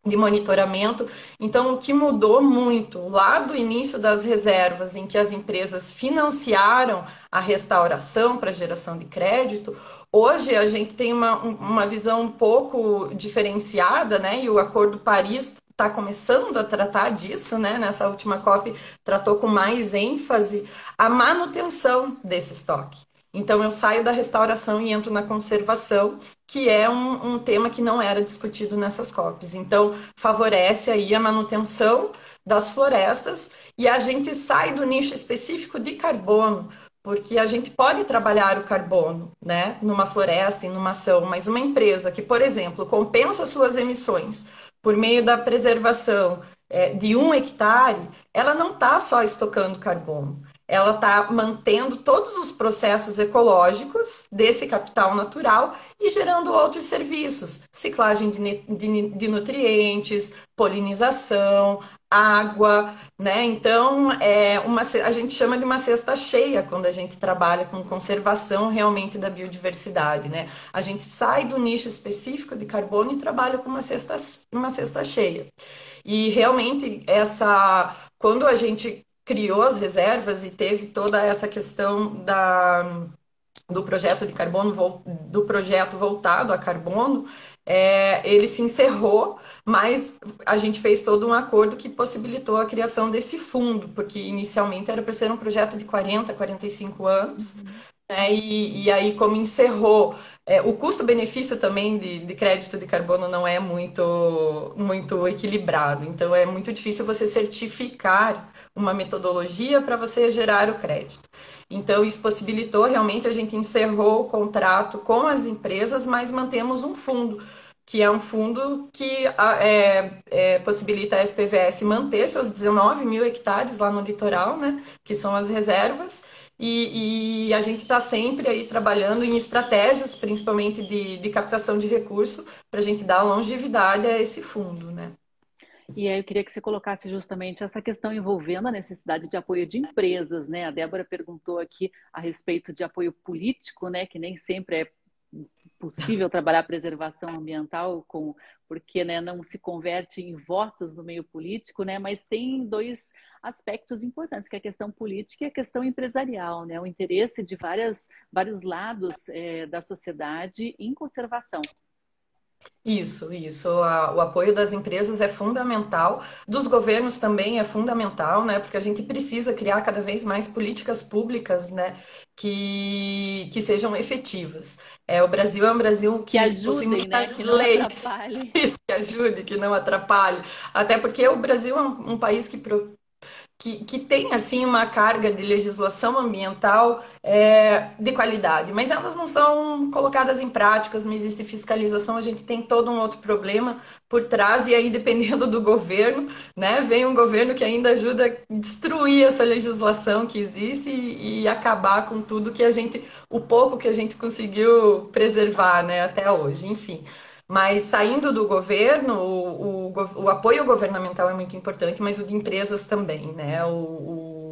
de monitoramento. Então, o que mudou muito lá do início das reservas, em que as empresas financiaram a restauração para geração de crédito, hoje a gente tem uma, uma visão um pouco diferenciada, né? E o Acordo Paris está começando a tratar disso, né? Nessa última COP tratou com mais ênfase a manutenção desse estoque. Então, eu saio da restauração e entro na conservação, que é um, um, tema que não era discutido nessas COPs. Então, favorece aí a manutenção das florestas e a gente sai do nicho específico de carbono, porque a gente pode trabalhar o carbono, né, numa floresta, em numa ação, mas uma empresa que, por exemplo, compensa suas emissões por meio da preservação é, de um hectare, ela não está só estocando carbono, ela está mantendo todos os processos ecológicos desse capital natural e gerando outros serviços, ciclagem de, de, de nutrientes, polinização, água, né? Então, é uma, a gente chama de uma cesta cheia quando a gente trabalha com conservação realmente da biodiversidade, né? A gente sai do nicho específico de carbono e trabalha com uma cesta, uma cesta cheia. E realmente essa, quando a gente criou as reservas e teve toda essa questão da, do projeto de carbono, do projeto voltado a carbono, é, ele se encerrou, mas a gente fez todo um acordo que possibilitou a criação desse fundo, porque inicialmente era para ser um projeto de 40, 45 anos, uhum. Né, e, e, aí como encerrou, é, o custo-benefício também de, de, crédito de carbono não é muito, muito equilibrado, então é muito difícil você certificar uma metodologia para você gerar o crédito. Então, isso possibilitou realmente a gente encerrou o contrato com as empresas, mas mantemos um fundo, que é um fundo que é, é, possibilita a SPVS manter seus 19 mil hectares lá no litoral, né, que são as reservas, e, e a gente está sempre aí trabalhando em estratégias, principalmente de, de captação de recurso, para a gente dar longevidade a esse fundo, né. E aí eu queria que você colocasse justamente essa questão envolvendo a necessidade de apoio de empresas, né? A Débora perguntou aqui a respeito de apoio político, né? Que nem sempre é possível trabalhar a preservação ambiental com porque né, não se converte em votos no meio político, né? Mas tem dois aspectos importantes, que é a questão política e a questão empresarial, né? O interesse de várias, vários lados é, da sociedade em conservação. Isso, isso. o apoio das empresas é fundamental, dos governos também é fundamental, né? Porque a gente precisa criar cada vez mais políticas públicas, né? Que, que sejam efetivas. É, o Brasil é um Brasil que, que ajudem, né? Que não leis. Atrapalhe. (laughs) Isso, que ajude, que não atrapalhe. Até porque o Brasil é um, um país que pro, que, que tem assim uma carga de legislação ambiental é, de qualidade, mas elas não são colocadas em práticas, não existe fiscalização, a gente tem todo um outro problema por trás, e aí dependendo do governo, né, vem um governo que ainda ajuda a destruir essa legislação que existe e, e acabar com tudo que a gente, o pouco que a gente conseguiu preservar né, até hoje, enfim. Mas saindo do governo, o, o, o, apoio governamental é muito importante, mas o de empresas também, né? O,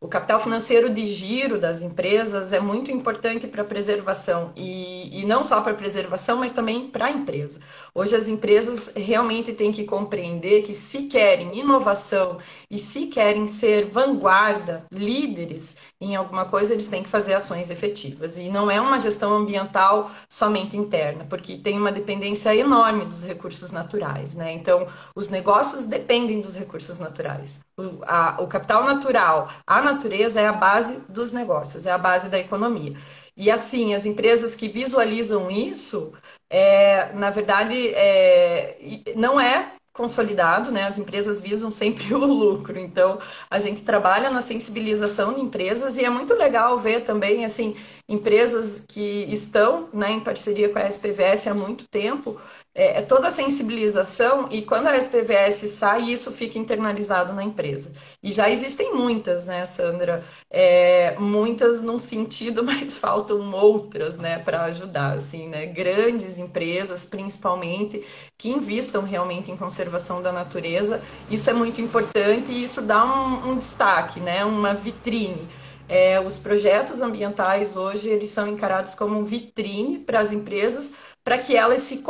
o capital financeiro de giro das empresas é muito importante para a preservação e, e não só para a preservação, mas também para a empresa. Hoje as empresas realmente têm que compreender que se querem inovação e se querem ser vanguarda, líderes em alguma coisa, eles têm que fazer ações efetivas. E não é uma gestão ambiental somente interna, porque tem uma dependência enorme dos recursos naturais, né? Então, os negócios dependem dos recursos naturais. O, a, o capital natural, a natureza é a base dos negócios, é a base da economia. E assim, as empresas que visualizam isso, é, na verdade, é, não é consolidado, né? As empresas visam sempre (laughs) o lucro. Então, a gente trabalha na sensibilização de empresas e é muito legal ver também, assim, empresas que estão né, em parceria com a SPVS há muito tempo, é, é, toda a sensibilização e quando a SPVS sai, isso fica internalizado na empresa. E já existem muitas, né, Sandra? É, muitas num sentido, (laughs) mas faltam outras, né, para ajudar, assim, né? Grandes empresas, principalmente, que investam realmente em conservação da natureza. Isso é muito importante e isso dá um, um destaque, né, uma vitrine. É, os projetos ambientais hoje eles são encarados como vitrine para as empresas para que elas se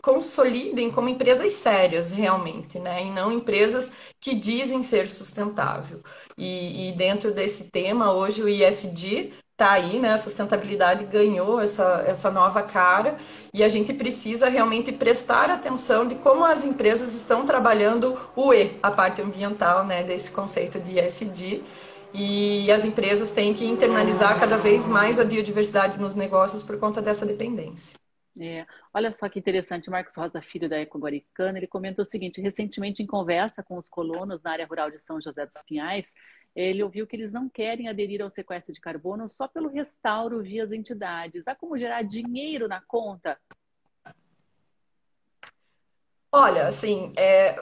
consolidem como empresas sérias realmente, né? E não empresas que dizem ser sustentável. E, e dentro desse tema, hoje o ISD está aí, né? A sustentabilidade ganhou essa, essa nova cara e a gente precisa realmente prestar atenção de como as empresas estão trabalhando o E, a parte ambiental, né? Desse conceito de ISD e as empresas têm que internalizar cada vez mais a biodiversidade nos negócios por conta dessa dependência. É, olha só que interessante, Marcos Rosa Filho da Eco Guaricana, ele comentou o seguinte, recentemente em conversa com os colonos na área rural de São José dos Pinhais, ele ouviu que eles não querem aderir ao sequestro de carbono só pelo restauro via as entidades. Há como gerar dinheiro na conta Olha, assim, é,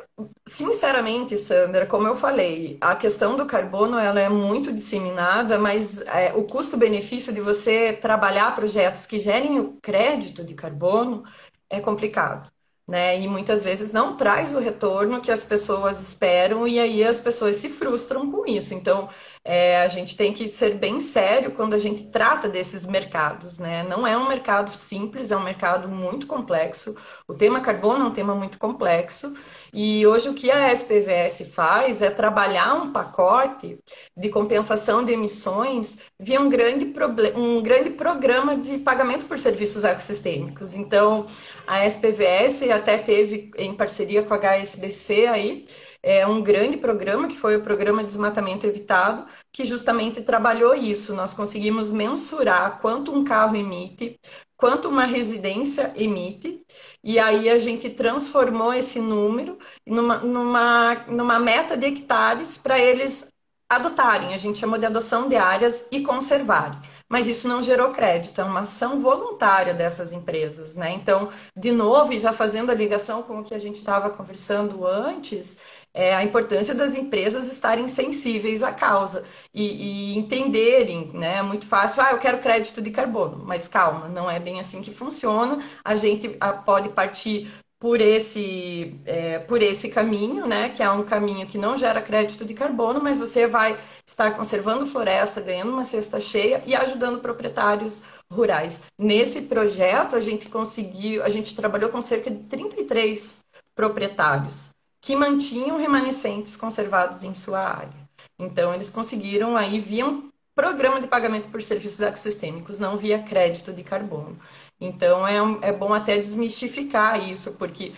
sinceramente, Sandra, como eu falei, a questão do carbono ela é muito disseminada, mas é, o custo-benefício de você trabalhar projetos que gerem o crédito de carbono é complicado. Né? E muitas vezes não traz o retorno que as pessoas esperam, e aí as pessoas se frustram com isso. Então, é, a gente tem que ser bem sério quando a gente trata desses mercados, né? Não é um mercado simples, é um mercado muito complexo. O tema carbono é um tema muito complexo. E hoje o que a SPVS faz é trabalhar um pacote de compensação de emissões via um grande, um grande programa de pagamento por serviços ecossistêmicos. Então, a SPVS até teve, em parceria com a HSBC aí, é, um grande programa, que foi o Programa Desmatamento Evitado, que justamente trabalhou isso. Nós conseguimos mensurar quanto um carro emite, quanto uma residência emite, e aí a gente transformou esse número numa, numa, numa meta de hectares para eles adotarem. A gente chamou de adoção de áreas e conservarem. Mas isso não gerou crédito, é uma ação voluntária dessas empresas, né? Então, de novo, já fazendo a ligação com o que a gente estava conversando antes, é, a importância das empresas estarem sensíveis à causa e, e, entenderem, né? É muito fácil, ah, eu quero crédito de carbono, mas calma, não é bem assim que funciona. A gente ah, pode partir por esse, é, por esse caminho, né? Que é um caminho que não gera crédito de carbono, mas você vai estar conservando floresta, ganhando uma cesta cheia e ajudando proprietários rurais. Nesse projeto, a gente conseguiu, a gente trabalhou com cerca de 33 proprietários que mantinham remanescentes conservados em sua área. Então, eles conseguiram aí via um programa de pagamento por serviços ecossistêmicos, não via crédito de carbono. Então, é, é bom até desmistificar isso, porque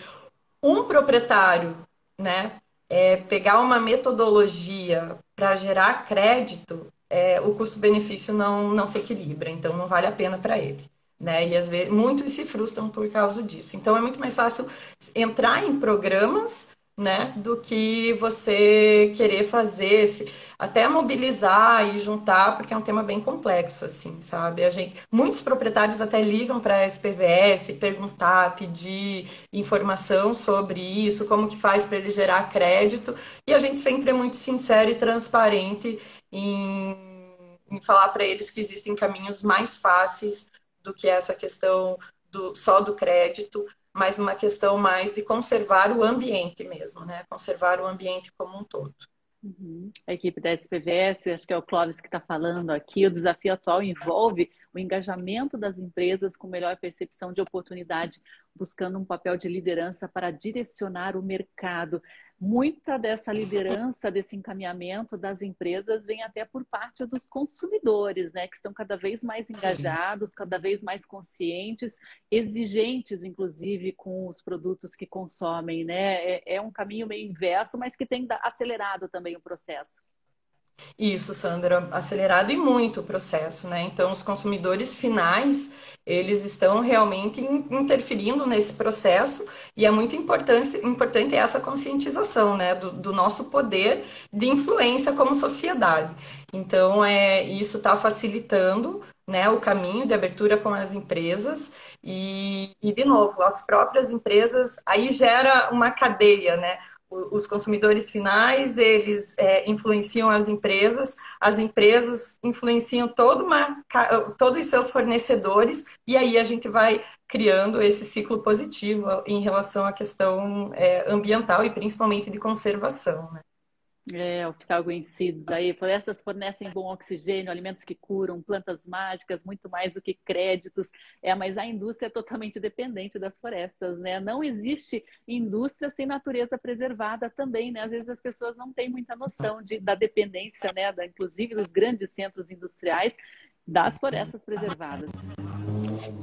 um proprietário, né, é, pegar uma metodologia para gerar crédito, é, o custo-benefício não, não se equilibra, então não vale a pena para ele. Né? E às vezes muitos se frustram por causa disso. Então é muito mais fácil entrar em programas né, do que você querer fazer, esse, até mobilizar e juntar, porque é um tema bem complexo, assim, sabe? A gente, muitos proprietários até ligam para a SPVS perguntar, pedir informação sobre isso, como que faz para ele gerar crédito, e a gente sempre é muito sincero e transparente em, em falar para eles que existem caminhos mais fáceis do que essa questão do, só do crédito, mas uma questão mais de conservar o ambiente mesmo, né? Conservar o ambiente como um todo. Uhum. A equipe da SPVS, acho que é o Clóvis que está falando aqui, o desafio atual envolve o engajamento das empresas com melhor percepção de oportunidade, buscando um papel de liderança para direcionar o mercado muita dessa liderança, desse encaminhamento das empresas vem até por parte dos consumidores, né? Que estão cada vez mais engajados, Sim. cada vez mais conscientes, exigentes, inclusive, com os produtos que consomem, né? É, é um caminho meio inverso, mas que tem acelerado também o processo. Isso, Sandra, acelerado e muito o processo, né? Então, os consumidores finais, eles estão realmente interferindo nesse processo e é muito importante, importante essa conscientização, né, do, do nosso poder de influência como sociedade. Então, é, isso está facilitando né, o caminho de abertura com as empresas e, e, de novo, as próprias empresas, aí gera uma cadeia, né? Os consumidores finais, eles é, influenciam as empresas, as empresas influenciam todo uma, todos os seus fornecedores, e aí a gente vai criando esse ciclo positivo em relação à questão é, ambiental e principalmente de conservação. Né? É, oficial Green aí, florestas fornecem bom oxigênio, alimentos que curam, plantas mágicas, muito mais do que créditos. É, mas a indústria é totalmente dependente das florestas, né? Não existe indústria sem natureza preservada também, né? Às vezes as pessoas não têm muita noção de, da dependência, né? Da, inclusive dos grandes centros industriais das florestas preservadas.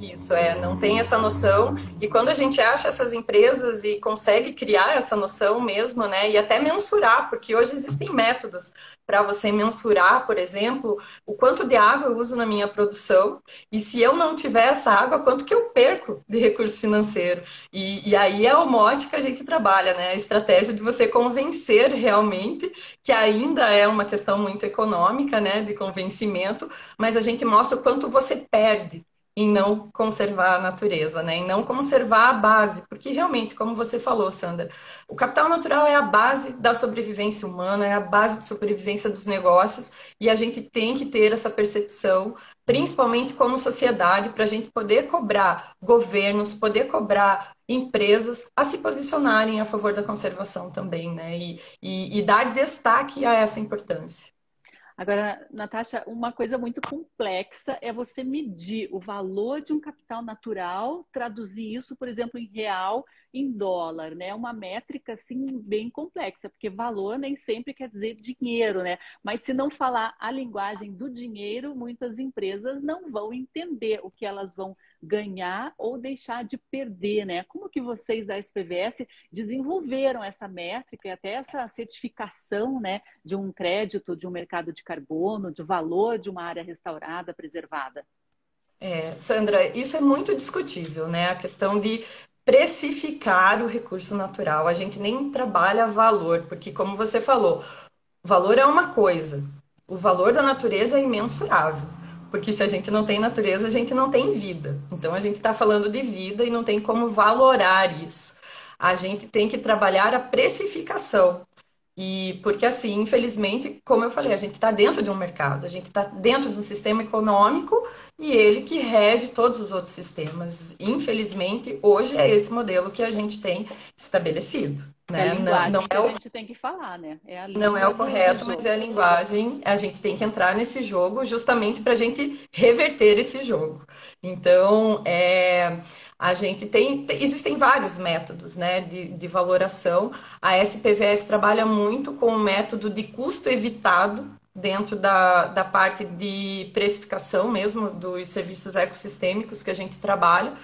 Isso é, não tem essa noção. E quando a gente acha essas empresas e consegue criar essa noção mesmo, né, e até mensurar, porque hoje existem métodos para você mensurar, por exemplo, o quanto de água eu uso na minha produção e se eu não tiver essa água, quanto que eu perco de recurso financeiro. E, e aí é o mote que a gente trabalha, né, a estratégia de você convencer realmente que ainda é uma questão muito econômica, né, de convencimento, mas a gente mostra o quanto você perde em não conservar a natureza, né? Em não conservar a base, porque realmente, como você falou, Sandra, o capital natural é a base da sobrevivência humana, é a base de sobrevivência dos negócios, e a gente tem que ter essa percepção, principalmente como sociedade, para a gente poder cobrar governos, poder cobrar empresas a se posicionarem a favor da conservação também, né? E, e, e dar destaque a essa importância. Agora, Natasha, uma coisa muito complexa é você medir o valor de um capital natural, traduzir isso, por exemplo, em real, em dólar, né? É uma métrica assim bem complexa, porque valor nem sempre quer dizer dinheiro, né? Mas se não falar a linguagem do dinheiro, muitas empresas não vão entender o que elas vão ganhar ou deixar de perder, né? Como que vocês da SPVS desenvolveram essa métrica e até essa certificação, né, de um crédito, de um mercado de carbono, de valor de uma área restaurada, preservada? É, Sandra, isso é muito discutível, né? A questão de precificar o recurso natural. A gente nem trabalha valor, porque como você falou, valor é uma coisa, o valor da natureza é imensurável. Porque se a gente não tem natureza, a gente não tem vida. Então a gente está falando de vida e não tem como valorar isso. A gente tem que trabalhar a precificação. E porque assim, infelizmente, como eu falei, a gente está dentro de um mercado, a gente está dentro de um sistema econômico e ele que rege todos os outros sistemas. Infelizmente, hoje é esse modelo que a gente tem estabelecido. Né? É a linguagem não, não é o... a gente tem que falar, né? É não é o correto, mas é a linguagem. A gente tem que entrar nesse jogo justamente para a gente reverter esse jogo. Então, é, a gente tem, existem vários métodos né, de, de valoração. A SPVS trabalha muito com o método de custo evitado dentro da, da parte de precificação mesmo dos serviços ecossistêmicos que a gente trabalha,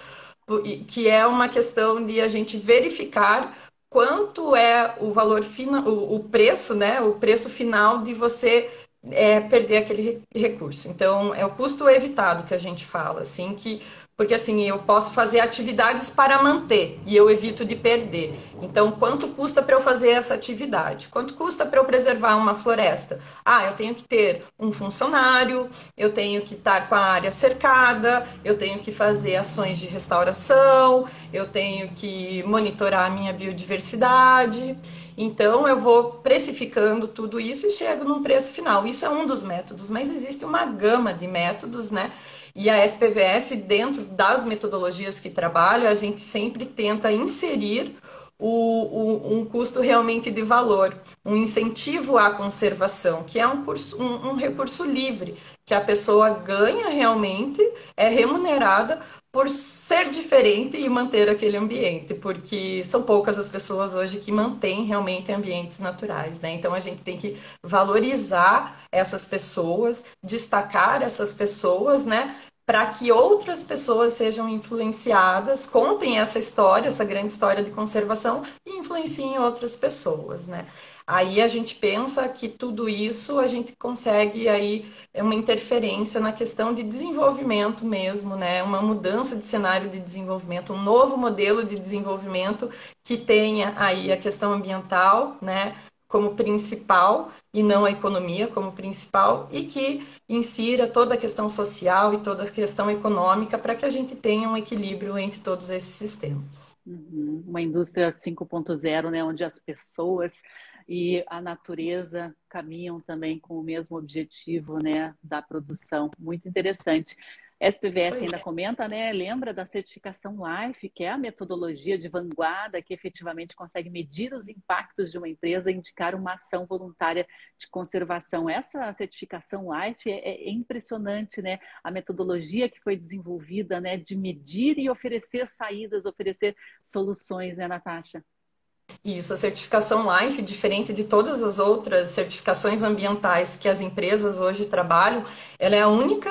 que é uma questão de a gente verificar quanto é o valor final, o, o preço, né, o preço final de você é, perder aquele recurso. Então, é o custo evitado que a gente fala, assim, que porque assim eu posso fazer atividades para manter e eu evito de perder. Então, quanto custa para eu fazer essa atividade? Quanto custa para eu preservar uma floresta? Ah, eu tenho que ter um funcionário, eu tenho que estar com a área cercada, eu tenho que fazer ações de restauração, eu tenho que monitorar a minha biodiversidade. Então, eu vou precificando tudo isso e chego num preço final. Isso é um dos métodos, mas existe uma gama de métodos, né? E a SPVS, dentro das metodologias que trabalha, a gente sempre tenta inserir o, o, um custo realmente de valor, um incentivo à conservação, que é um, curso, um, um recurso livre, que a pessoa ganha realmente, é remunerada por ser diferente e manter aquele ambiente, porque são poucas as pessoas hoje que mantêm realmente ambientes naturais, né? Então a gente tem que valorizar essas pessoas, destacar essas pessoas, né? Para que outras pessoas sejam influenciadas, contem essa história, essa grande história de conservação e influenciem outras pessoas, né? Aí a gente pensa que tudo isso a gente consegue aí uma interferência na questão de desenvolvimento mesmo, né? Uma mudança de cenário de desenvolvimento, um novo modelo de desenvolvimento que tenha aí a questão ambiental, né? como principal e não a economia como principal e que insira toda a questão social e toda a questão econômica para que a gente tenha um equilíbrio entre todos esses sistemas. Uhum. Uma indústria 5.0, né, onde as pessoas e a natureza caminham também com o mesmo objetivo, né, da produção. Muito interessante. SPVS ainda comenta, né? Lembra da certificação LIFE, que é a metodologia de vanguarda que efetivamente consegue medir os impactos de uma empresa e indicar uma ação voluntária de conservação. Essa certificação LIFE é, é impressionante, né? A metodologia que foi desenvolvida, né? De medir e oferecer saídas, oferecer soluções, né, Natasha? Isso, a certificação LIFE, diferente de todas as outras certificações ambientais que as empresas hoje trabalham, ela é a única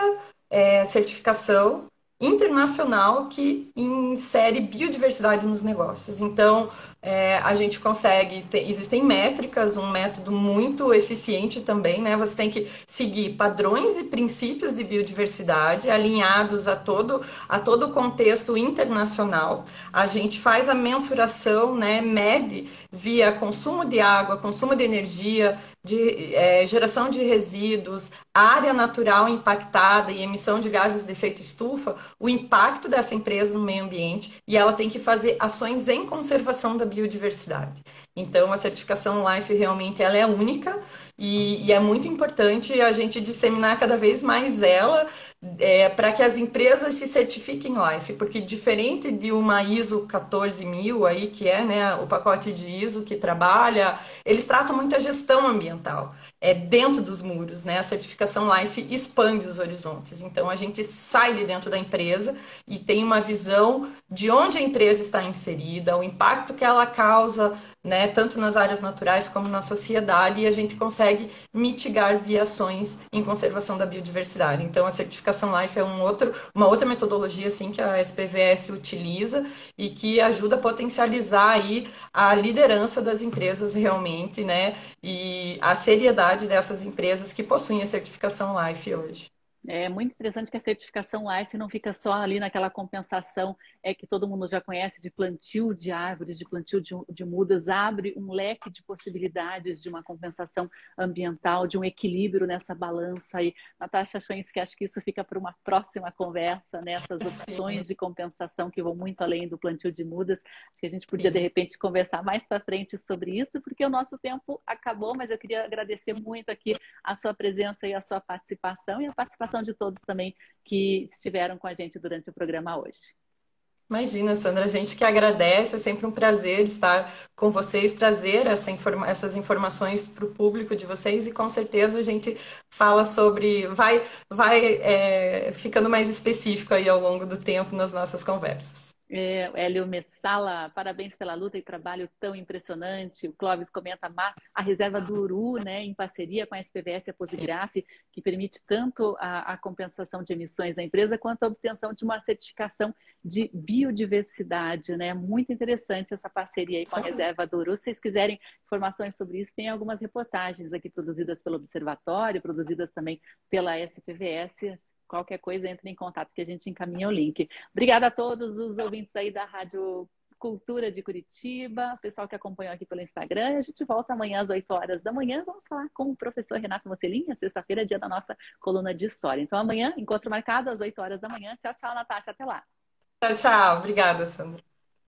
é, certificação internacional que insere biodiversidade nos negócios. Então, é, a gente consegue. Ter, existem métricas, um método muito eficiente também, né? Você tem que seguir padrões e princípios de biodiversidade alinhados a todo, a todo o contexto internacional. A gente faz a mensuração, né? Mede via consumo de água, consumo de energia, de é, geração de resíduos, área natural impactada e emissão de gases de efeito estufa, o impacto dessa empresa no meio ambiente e ela tem que fazer ações em conservação da biodiversidade. Então, a certificação Life realmente ela é única e, e é muito importante a gente disseminar cada vez mais ela é, para que as empresas se certifiquem Life, porque diferente de uma ISO 14000 aí que é né, o pacote de ISO que trabalha, eles tratam muita gestão ambiental é, dentro dos muros, né? A certificação Life expande os horizontes. Então a gente sai de dentro da empresa e tem uma visão de onde a empresa está inserida, o impacto que ela causa, né? Tanto nas áreas naturais como na sociedade e a gente consegue mitigar via ações em conservação da biodiversidade. Então a certificação Life é um outro, uma outra metodologia assim que a SPVS utiliza e que ajuda a potencializar aí a liderança das empresas realmente, né? E a seriedade dessas empresas que possuem a certificação Life hoje. É muito interessante que a certificação Life não fica só ali naquela compensação é que todo mundo já conhece de plantio de árvores, de plantio de, de mudas, abre um leque de possibilidades de uma compensação ambiental, de um equilíbrio nessa balança. E Natasha Schwens, que acho que isso fica para uma próxima conversa, nessas né? opções de compensação que vão muito além do plantio de mudas. Acho que a gente podia, de repente, conversar mais para frente sobre isso, porque o nosso tempo acabou, mas eu queria agradecer muito aqui a sua presença e a sua participação e a participação participação de todos também que estiveram com a gente durante o programa hoje. Imagina, Sandra, a gente que agradece, é sempre um prazer estar com vocês, trazer essa informa essas informações para o público de vocês e com certeza a gente fala sobre, vai, vai é, ficando mais específico aí ao longo do tempo nas nossas conversas. É, Hélio Messala, parabéns pela luta e trabalho tão impressionante. O Clóvis comenta a reserva do Uru, né, em parceria com a SPVS e a Posigraf, que permite tanto a, a, compensação de emissões da empresa quanto a obtenção de uma certificação de biodiversidade. Né? Muito interessante essa parceria aí com a reserva do Uru. Se vocês quiserem informações sobre isso, tem algumas reportagens aqui produzidas pelo Observatório, produzidas também pela SPVS qualquer coisa, entre em contato que a gente encaminha o link. Obrigada a todos os ouvintes aí da Rádio Cultura de Curitiba, o pessoal que acompanhou aqui pelo Instagram. A gente volta amanhã às 8 horas da manhã. Vamos falar com o professor Renato Mocelinha. Sexta-feira dia da nossa coluna de história. Então, amanhã, encontro marcado às 8 horas da manhã. Tchau, tchau, Natasha. Até lá. Tchau, tchau. Obrigada, Sandra.